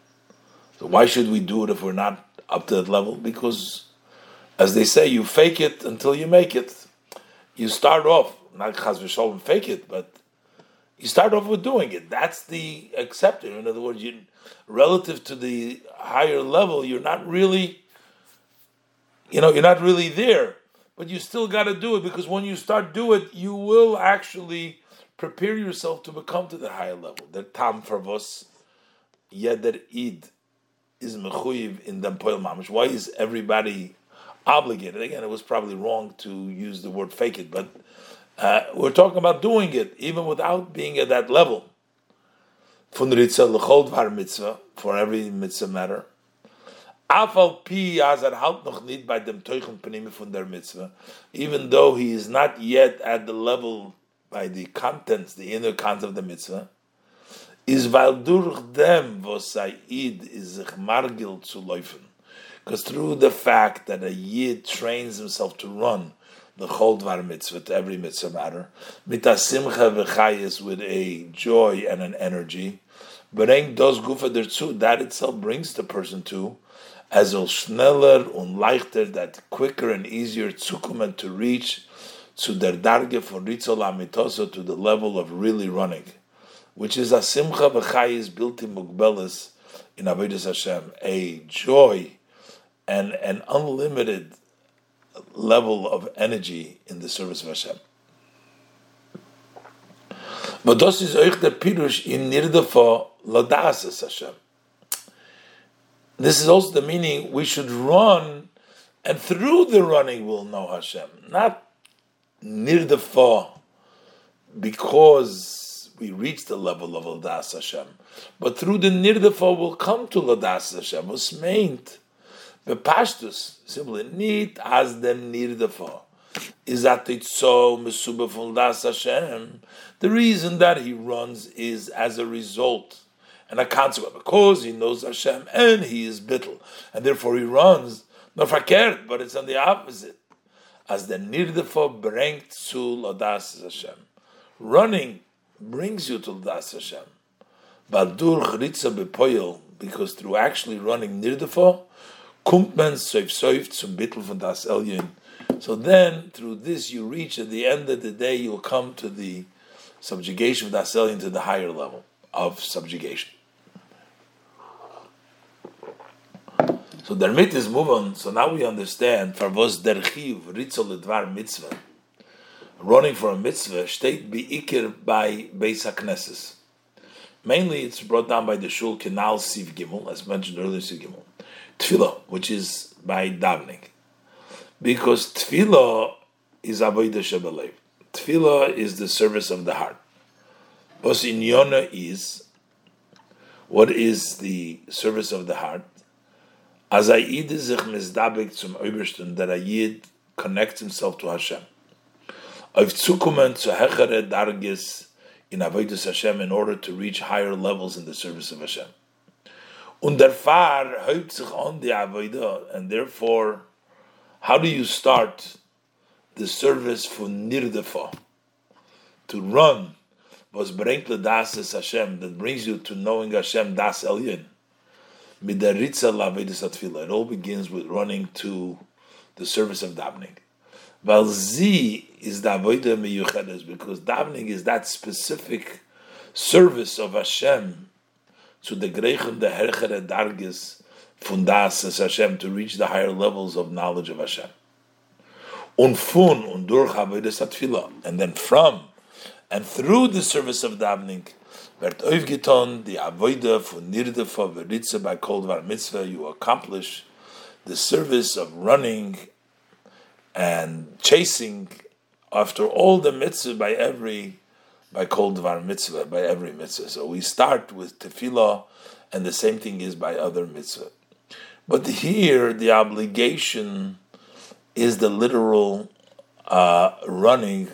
Speaker 1: So why should we do it if we're not up to that level? Because, as they say, you fake it until you make it. You start off, not v'sholem fake it, but you start off with doing it. That's the accepting. In other words, you, relative to the higher level, you're not really, you know, you're not really there. But you still got to do it because when you start do it, you will actually prepare yourself to become to the higher level. The tam farvos yeder id is mechuyev in the poil mamish. Why is everybody obligated? Again, it was probably wrong to use the word fake it, but uh, we're talking about doing it even without being at that level. For every mitzvah matter. Even though he is not yet at the level by the contents, the inner content of the mitzvah, is weil durch dem Said is margil zu laufen. Because through the fact that a yid trains himself to run, the whole dvar mitzvah, to every mitzvah matter. Mitasimcha v'chayis with a joy and an energy. bring dos gufa derzu, that itself brings the person to as el schneller und leichter, that quicker and easier zukommen to reach to der darge von ritzol amitoso to the level of really running, which is a simcha b'chayis built in mugbelis in Avodas Hashem, a joy and an unlimited level of energy in the service of Hashem. But das ist euch der Pirush in Nirdefa Ladas Hashem. This is also the meaning we should run, and through the running we'll know Hashem. Not Nirdefa because we reach the level of Ladas Hashem. But through the Nirdefa we'll come to Ladas Hashem. Was meant the pashtus simply need as the Nirdefa is that it's so mesubah das Hashem. The reason that he runs is as a result and a consequence because he knows Hashem and he is bittel, and therefore he runs. Not for fakert, but it's on the opposite. As the nirdefa bringt zu ladas Hashem, running brings you to ladas Hashem. But dur chritza bepoil, because through actually running nirdefa, kommt man zum bittel von das Elyon so then, through this, you reach at the end of the day, you'll come to the subjugation of Das Elyon to the higher level of subjugation. So der mit is move on. So now we understand for was der chiv ritzol ledvar mitzvah, running for a mitzvah, state be ikir by Beis HaKnesses. Mainly, it's brought down by the shul Kenal Siv Gimel, as mentioned earlier, Siv Gimel. Tefillah, which is by davening because tefillah is avodah shebelev. Tefillah is the service of the heart. Bos inyona is what is the service of the heart? As a sich mizdabek zum Obersten, that a connects himself to Hashem. Auf zukommen zu hechere dargis in avodah Hashem in order to reach higher levels in the service of Hashem. Und der Fahr sich on die avodah, and therefore how do you start the service for nirdefa? To run was bringt das Hashem that brings you to knowing Hashem das Elyon. Midaritza lavedis atfila. It all begins with running to the service of davening. Valzi is the avodah miyuchedes because davening is that specific service of Hashem to the greichen the herchere dargis von das es Hashem to reach the higher levels of knowledge of Hashem. Und von und durch Atfila, and then from and through the service of davening, wird aufgetan die Avodah von Nirdefa Veritze by Kol Dvar Mitzvah, you accomplish the service of running and chasing after all the mitzvah by every by Kol Dvar Mitzvah, by every mitzvah. So we start with Tefillah, and the same thing is by other mitzvah. But here, the obligation is the literal uh, running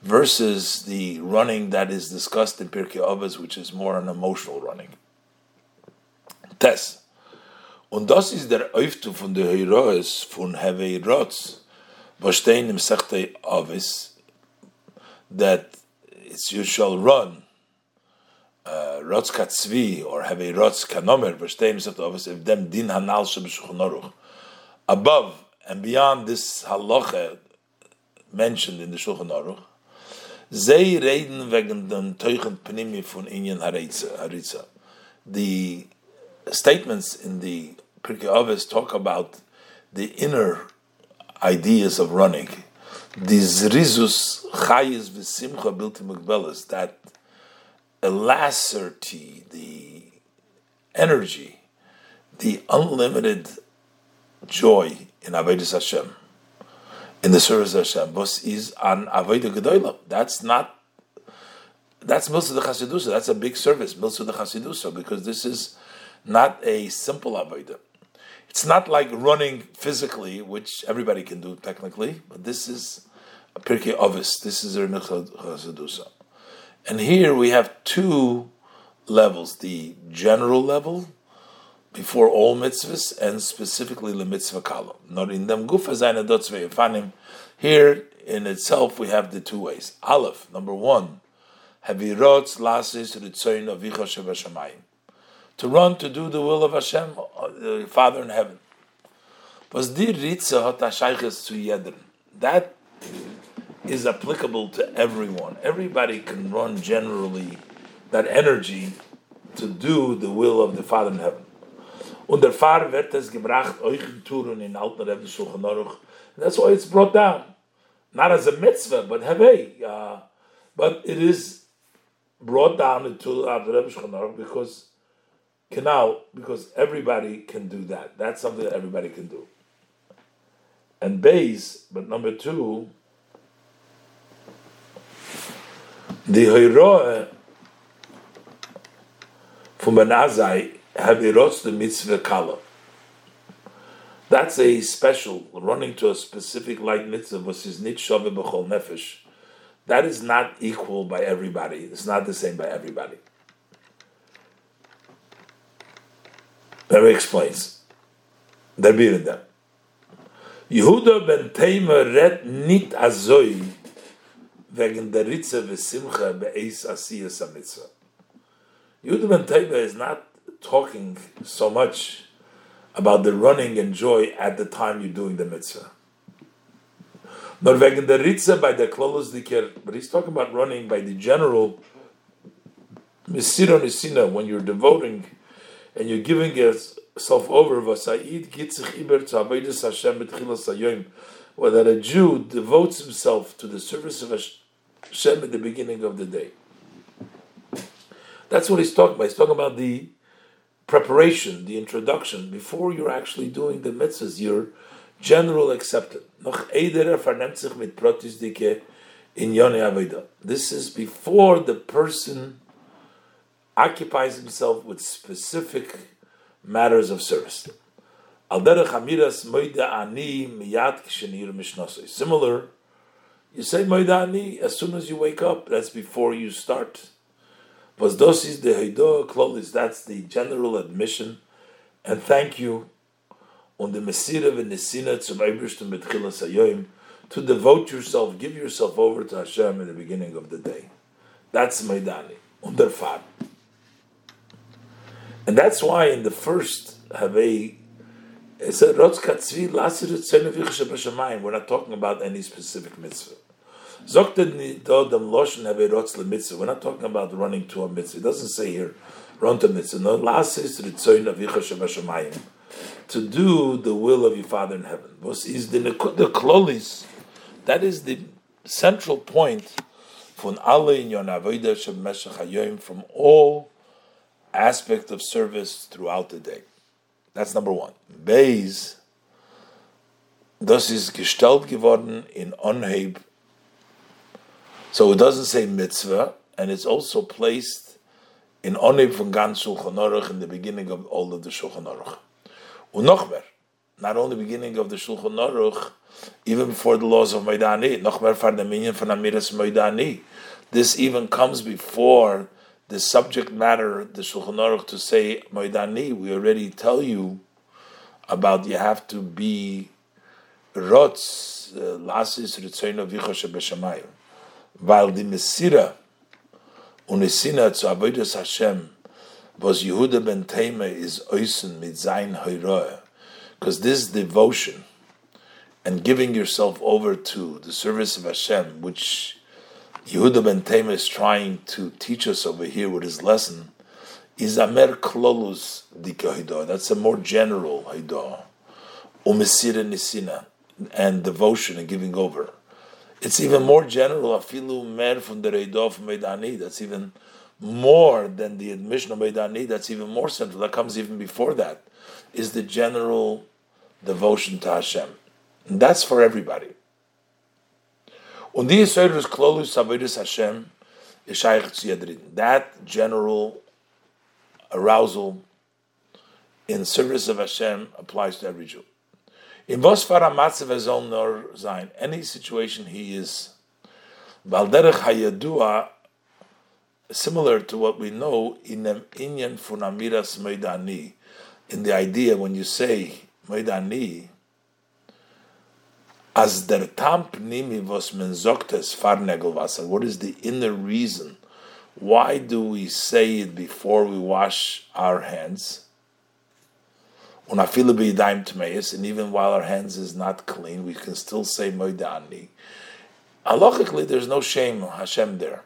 Speaker 1: versus the running that is discussed in Pirkei Avos, which is more an emotional running. Tess. Und das ist der Öftu von der Heroes von Hevei Rotz, was stehen im Sechte Avos, that it's you shall run uh, Rotz Katzvi or have a Rotz Kanomer, verstehe mich office if them din hanal above and beyond this halacha mentioned in the Shulchan Aruch, reden wegen von Inyan Haritza. The statements in the Pirkei Avos talk about the inner ideas of running. The zrizus chayis v'simcha bilti that alacerty, the energy, the unlimited joy in Avodah Hashem, in the service of Hashem, but is an Avodah Gedolah. That's not. That's Milsa the Chasidusa. That's a big service, Milsa the Chasidusa, because this is not a simple Avodah. It's not like running physically, which everybody can do technically, but this is a Pirkei Avos. This is a Chasidusa. And here we have two levels the general level before all mitzvahs and specifically the mitzvah kala. Not in them gufa. Here in itself we have the two ways. Aleph, number one, Havirotz lasis ritzoin avicha. To run to do the will of Hashem, the Father in heaven. Was. That is applicable to everyone. Everybody can run generally that energy to do the will of the Father in heaven. Und der wird es gebracht euch in Turen in alten Rebbe. That's why it's brought down. Not as a mitzvah, but hey, uh, but it is brought down into Alter Rebbe Shulchan because canal because everybody can do that. That's something that everybody can do. And base, but number two, the Hoiroe from Ben Azai Havirotz the mitzvah kala. That's a special running to a specific light mitzvah versus nit shove b'chol nefesh. That is not equal by everybody. It's not the same by everybody. That explains. Der Birender. Yehuda ben Teima red nit azoi wegen der Ritze v'simcha be'eis asiyas ha-mitzvah. Yehuda ben Teima is not talking so much about the running and joy at the time you're doing the mitzvah. Nor wegen der Ritze by the Klolos Dikir, but he's talking about running by the general Misira Nisina, when you're devoting and you're giving yourself over, Vasa'id Gitzich Iber Tzavaydis Hashem Betchilas Hayoim, or that a Jew devotes himself to the service of Hashem at the beginning of the day. That's what he's talking about. He's talking about the preparation, the introduction, before you're actually doing the mitzvahs, your general acceptance. This is before the person occupies himself with specific matters of service. Similar, you say Moida as soon as you wake up, that's before you start. That's the general admission, and thank you on the mesira v'nesina zum Eibershtem betchilas hayoyim to devote yourself, give yourself over to Hashem in the beginning of the day. That's Maidani, underfad. And that's why in the first Havei, it said, We're not talking about any specific mitzvah. Zokten dodam loshen Havei Rotz le We're not talking about running to a mitzvah. It doesn't say here, run to mitzvah. No, to do the will of your Father in heaven. Is the the klolis, that is the central point from from all aspect of service throughout the day. That's number one. Beis, das ist gestellt geworden in Onheb so it doesn't say mitzvah, and it's also placed in Onib von ganz Shulchan Aruch in the beginning of all of the Shulchan Aruch. Unochmer, not only beginning of the Shulchan Aruch, even before the laws of Maidani, Nochmer for the minion from Amiras Maidani. This even comes before the subject matter, the Shulchan Aruch, to say Maidani. We already tell you about you have to be Rotz, uh, Lasis Ritzoino Vichoshe die Messira und die Sinne zu Avodas Hashem, was Yehuda ben Tema is oisen mit Heuroe, because this devotion and giving yourself over to the service of Hashem, which Yehuda ben Tema is trying to teach us over here with his lesson, is Amer Klolus Dika That's a more general Hidah. Umesira Nisina, and devotion and giving over. It's even more general. Afilu mer from the Reidof Meidani. That's even more than the admission of Meidani. That's even more central. That comes even before that. Is the general devotion to Hashem. And that's for everybody. Und die Yisraelus Klolus Avedis Hashem That general arousal in service of Hashem applies to every Jew. In was far matzev soll nor sein, any situation he is, balderech hayadua, similar to what we know in the inyan funamiras meidani, in the idea when you say meidani, as der tamp nimi was men zoktes farnegelwasser, what is the inner reason why do we say it before we wash our hands? And even while our hands is not clean, we can still say moidani. Halachically, there's no shame on Hashem there.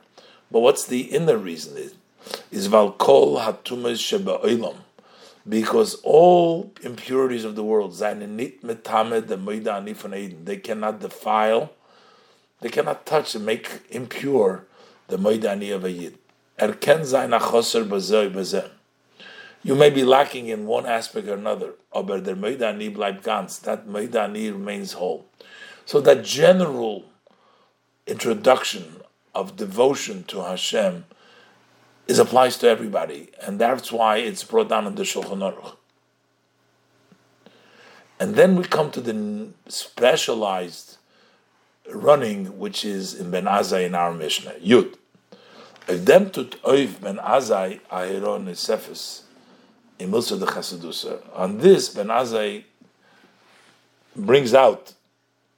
Speaker 1: But what's the inner reason? Is is valkol hatumas sheba'ilam, because all impurities of the world, the Maidani they cannot defile, they cannot touch and make impure the moidani of a yid. You may be lacking in one aspect or another, but der moidani bleibt ganz. That moidani remains whole. So that general introduction of devotion to Hashem is applies to everybody, and that's why it's brought down in the Shulchan Aruch. And then we come to the specialized running, which is in Ben Azai in our Mishnah, Yud. If them to oiv Ben Azai ahiron esefes in Musa de Chassidusa. On this, Ben Azai brings out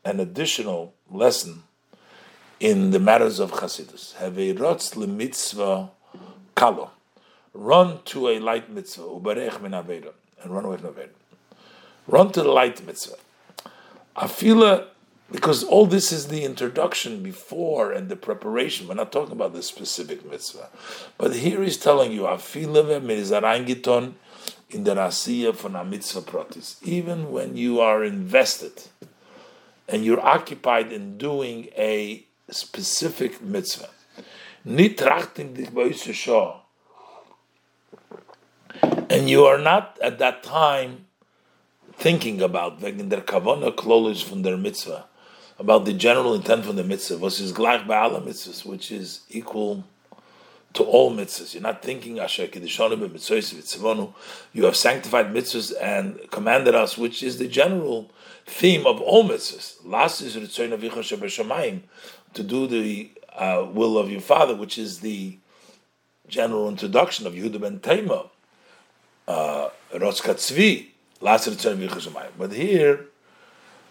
Speaker 1: an additional lesson in the matters of Chassidus. Have a rotz mitzvah kalo. Run to a light mitzvah, ubarech min aveda, and run away from aveda. Run to the light mitzvah. Afila, because all this is the introduction before and the preparation. We're not talking about the specific mitzvah. But here he's telling you, Afila ve'mirizarangiton in the rasiya for a mitzvah pratis. Even when you are invested and you're occupied in doing a specific mitzvah. And you are not at that time thinking about der kavana from their mitzvah, about the general intent from the mitzvah, versus gleich by alle mitzvahs, which is equal to all mitzvahs. You're not thinking asher You have sanctified mitzvahs and commanded us, which is the general theme of all mitzvahs. Last is to do the uh, will of your father, which is the general introduction of Yehuda ben Taima, uh, Rotzkatzvi, But here,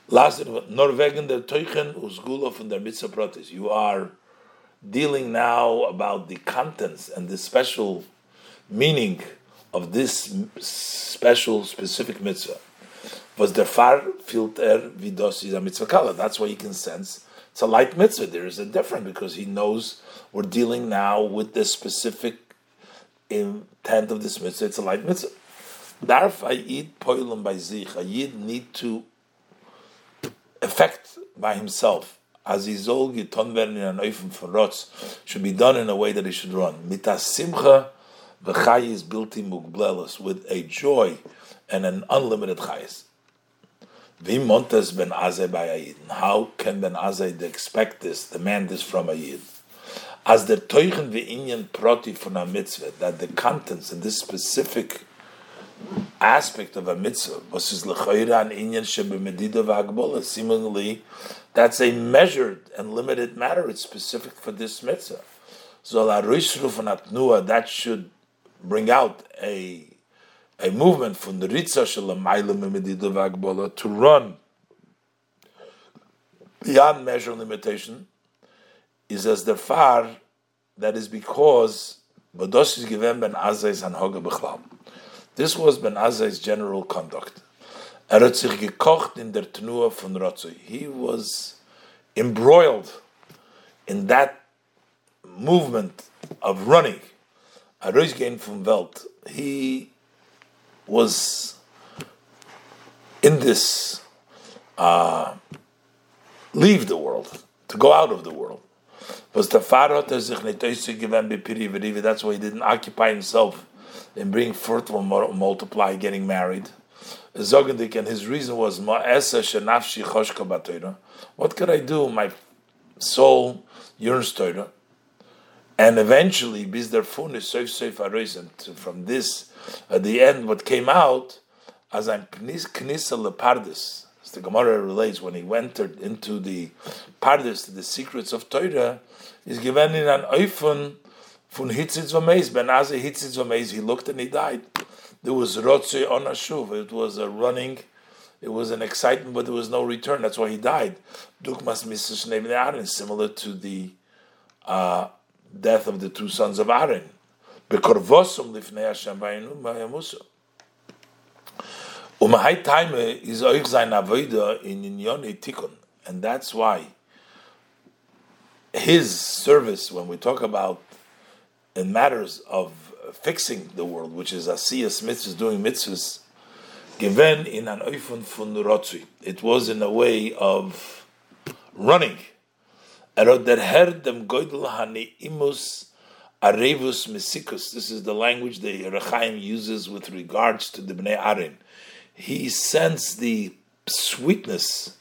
Speaker 1: Norwegen der Teuchen usgula from der mitzvah protis. You are dealing now about the contents and the special meaning of this special specific mitzvah. Was der far filter vidos is a mitzvah kala. That's why you can sense it's a light mitzvah. There is a difference because he knows we're dealing now with the specific intent of this mitzvah. It's a light mitzvah. Darf ayid poilim by zich. Ayid need to effect by himself. As izol giton werden an oifen von rotz should be done in a way that he should run. Mitas simcha v'chayis bilti mugblelos with a joy and an unlimited chayis. Vim montes ben Azai by. How can ben Azai expect this, demand this from Ayid? As the Teuchen Inyan proti from a mitzvah, that the contents in this specific aspect of a mitzvah, was is an inyan seemingly that's a measured and limited matter, it's specific for this mitzvah. So la that should bring out a a movement from the Ritza Shalamayla to run beyond measure and limitation is as the far that is because Badosh is given Ben Azai's Hanhoga Bechlam. This was Ben Azai's general conduct. Er hat sich gekocht in der Tnua von Rotzoi. He was embroiled in that movement of running. Er ist from Welt. He was in this uh, leave the world, to go out of the world. Was That's why he didn't occupy himself in forth or multiply, getting married. Zogendik, and his reason was What could I do? My soul yearns Torah. And eventually, Bizdar Fun is so far from this at the end, what came out, as I'm Knisa Lepardis, as the Gemara relates, when he entered into the Pardis, the secrets of Torah, is given in an Eifun von Hitzitz Vameis, Ben Azai Hitzitz Vameis, he looked and he died. There was Rotze on Ashuv, it was a running, it was an excitement, but there was no return, that's why he died. Dukmas Mishneh similar to the uh, death of the two sons of Aaron. Bekorvosum lifnei Hashem vayinu vayamusu. Umahai time is oich zayin avoida in inyoni tikun, and that's why his service, when we talk about in matters of fixing the world, which is asiyas mitzvahs, doing mitzvahs, given in an oifun fun It was in a way of running. Erod heard them goydel hani imus arevus mesikus. This is the language the Rechaim uses with regards to the Bnei Arin. He sensed the sweetness,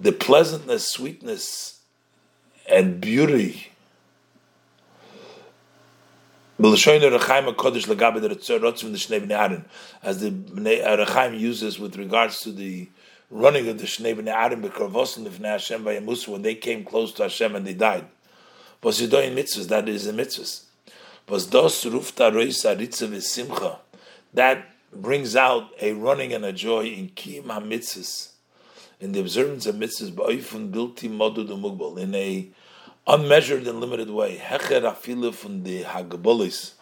Speaker 1: the pleasantness, sweetness, and beauty. As the Rechaim uses with regards to the running of the Shnei Bnei Adam Bekarvosin Lifnei Hashem by Musa when they came close to Hashem and they died. Was you doing mitzvahs? That is a mitzvahs. Was dos rufta roisa ritza simcha. That brings out a running and a joy in kiyim ha-mitzvahs, in the observance of mitzvahs, ba'oifun bilti modu mugbal, in a unmeasured and limited way. Hecher afilu from the hagabolis,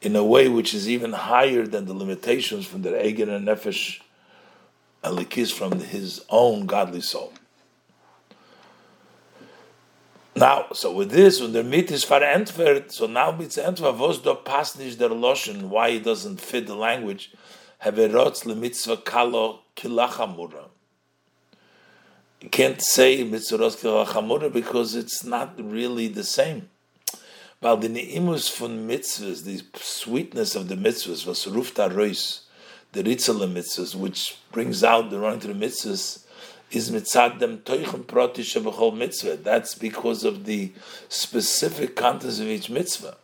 Speaker 1: in a way which is even higher than the limitations from the Egen and Nefesh alikis from his own godly soul. Now, so with this, when the meat is verantwortet, so now it's entwer, was do nicht der Loschen, why it doesn't fit the language, heverotz le mitzvah kalo kilachamura. You can't say mitzvah kilachamura because it's not really the same. While the neimus von mitzvahs, the sweetness of the mitzvahs, was rufta rois, the Ritzala mitzvahs, which brings out the running to the mitzvahs, is mitzad them toichem protish of mitzvah. That's because of the specific contents of each mitzvah.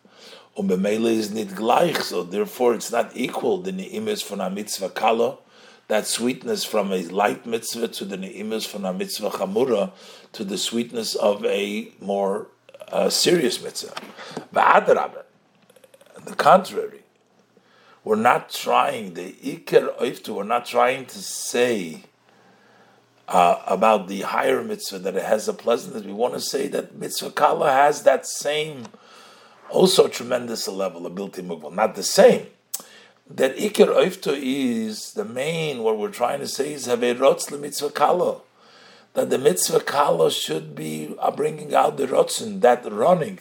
Speaker 1: Umbemele is nit gleich, so therefore it's not equal. The neimus from a mitzvah kala, that sweetness from a light mitzvah to the neimus from a mitzvah chamura to the sweetness of a more uh, serious mitzvah. But the contrary. We're not trying the iker oiftu. We're not trying to say uh, about the higher mitzvah that it has a pleasantness. We want to say that mitzvah kala has that same, also tremendous level of bilti mugval. Not the same. That iker oiftu is the main. What we're trying to say is haverotz mitzvah kala. That the mitzvah kala should be bringing out the rotzen, that running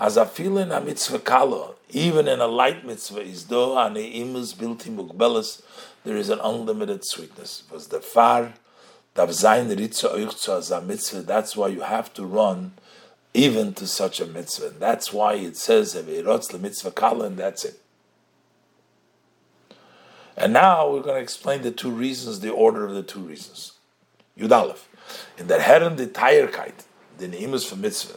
Speaker 1: as a feeling a mitzvah kala, even in a light mitzvah, is do imus bilti there is an unlimited sweetness. Was the far dav zayin ritza oichza as a mitzvah. That's why you have to run even to such a mitzvah. And that's why it says the mitzvah kala, and that's it. And now we're going to explain the two reasons, the order of the two reasons. Yudalef. In the herem the tire kite, the neimus for mitzvah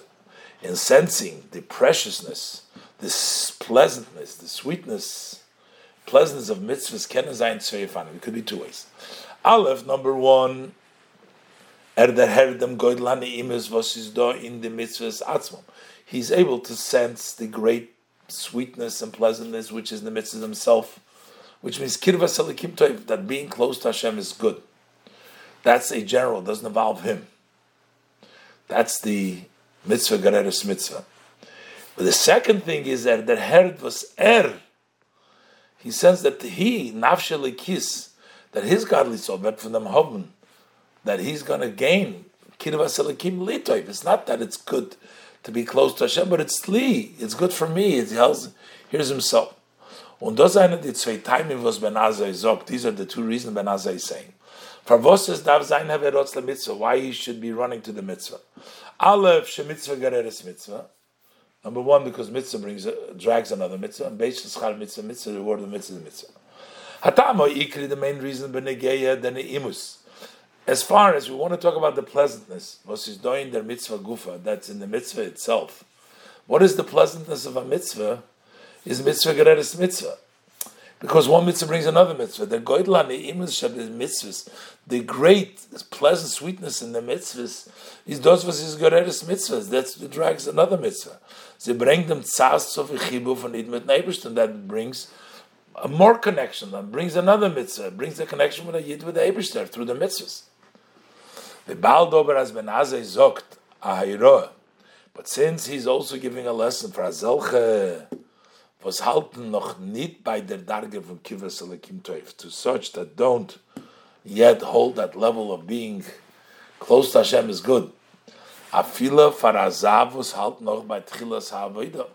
Speaker 1: in sensing the preciousness, this pleasantness, the sweetness, pleasantness of mitzvahs can zayin tzveifan. It could be two ways. Aleph, number one, er der herdem goidlani imes was in the mitzvahs atzmum. He's able to sense the great sweetness and pleasantness which is in the mitzvahs himself, which means kirva salikim toiv, that being close to Hashem is good. That's a general, doesn't involve him. That's the mitzvah gereres mitzvah. But the second thing is that the herd was er. He says that he nafsheli kis that his godly soul, but from them hoven, that he's going to gain kirvaselikim litoiv. It's not that it's good to be close to Hashem, but it's li. It's good for me. It tells here's himself. Und das eine die zwei Timing, was Ben Azai sagt, these are the two reasons Ben Azai is saying. For was es darf sein, mitzvah, why he should be running to the mitzvah. Aleph shemitzvah gereres mitzvah. Number one, because mitzvah brings uh, drags another mitzvah, and beis schar mitzvah mitzvah the reward of mitzvah is mitzvah. Hatamo ikri the main reason benegeya than imus. As far as we want to talk about the pleasantness, was is doing the mitzvah gufa, that's in the mitzvah itself. What is the pleasantness of a mitzvah? Is mitzvah gereres mitzvah because one mitzvah brings another mitzvah. The goydlan mitzvahs, the great pleasant sweetness in the mitzvahs is those was his gereres mitzvahs. That's drags another mitzvah. They bring them tzas so chibu von idmet neighborsten. That brings a more connection. That brings another mitzvah. It brings a connection with a yid with the Eberster through the mitzvahs. The Baal Dober as Ben Azai zogt a
Speaker 2: But since he's also giving a lesson for Azelche, was halten noch nicht bei der Darge von Kivas Elikim Toiv, to such that don't yet hold that level of being close to Hashem is good. Afila farazav was halt noch by Tchilas HaAvodah.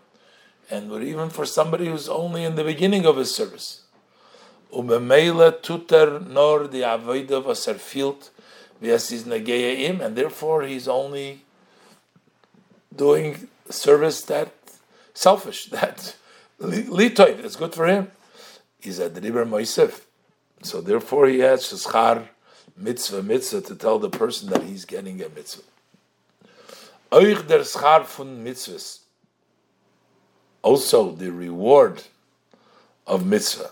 Speaker 2: And we're even for somebody who's only in the beginning of his service. Umemele tuter nor the Avodah was erfilt v'es is and therefore he's only doing service that selfish, (laughs) that litoy, it's good for him. He's a driber moisef. So therefore he has shachar mitzvah mitzvah to tell the person that he's getting a mitzvah. Euch der schar von mitzvahs. Also the reward of mitzvah.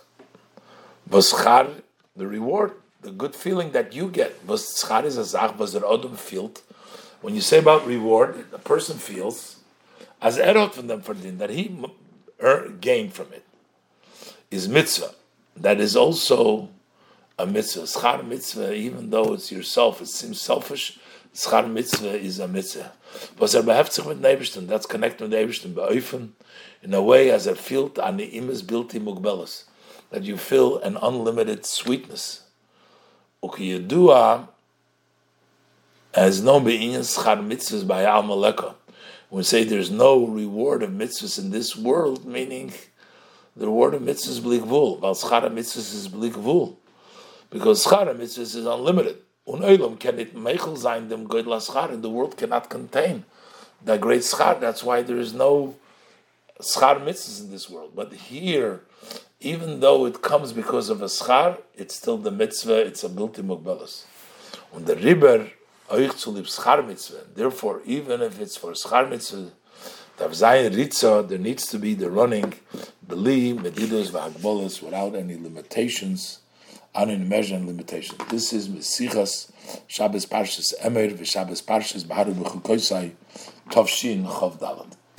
Speaker 2: Vaschar, the reward, the good feeling that you get. Vaschar is a zach, was der felt. When you say about reward, the person feels as erot from them for din, that he gained from it is mitzvah. That is also a mitzvah. Schar mitzvah, even though it's yourself, it seems selfish. Schar mitzvah is a mitzvah. Was er beheftzig mit Neibishten, that's connected with Neibishten, beöfen, in a way as er felt an imes bilti mugbelas, that you feel an unlimited sweetness. Ukiyadua as no be'inyan schar mitzvahs by al maleka. When we say there's no reward of mitzvahs in this world, meaning the reward of mitzvahs is blikvul, while schar mitzvahs is blikvul because schar mitzvahs is unlimited. Un Unoilum can it meichel sein dem and the world cannot contain that great schar. That's why there is no schar mitzvahs in this world. But here, even though it comes because of a schar, it's still the mitzvah. It's a multi mugbalas. Und the riber Therefore, even if it's for schar mitzvah. There needs to be the running, beli, medidas, v'hagbolas, without any limitations unimagined limitation. This is Mesichas Shabbos Parshas Emer v'Shabbos Parshas Baharu B'Chukoisai Tovshin Chav.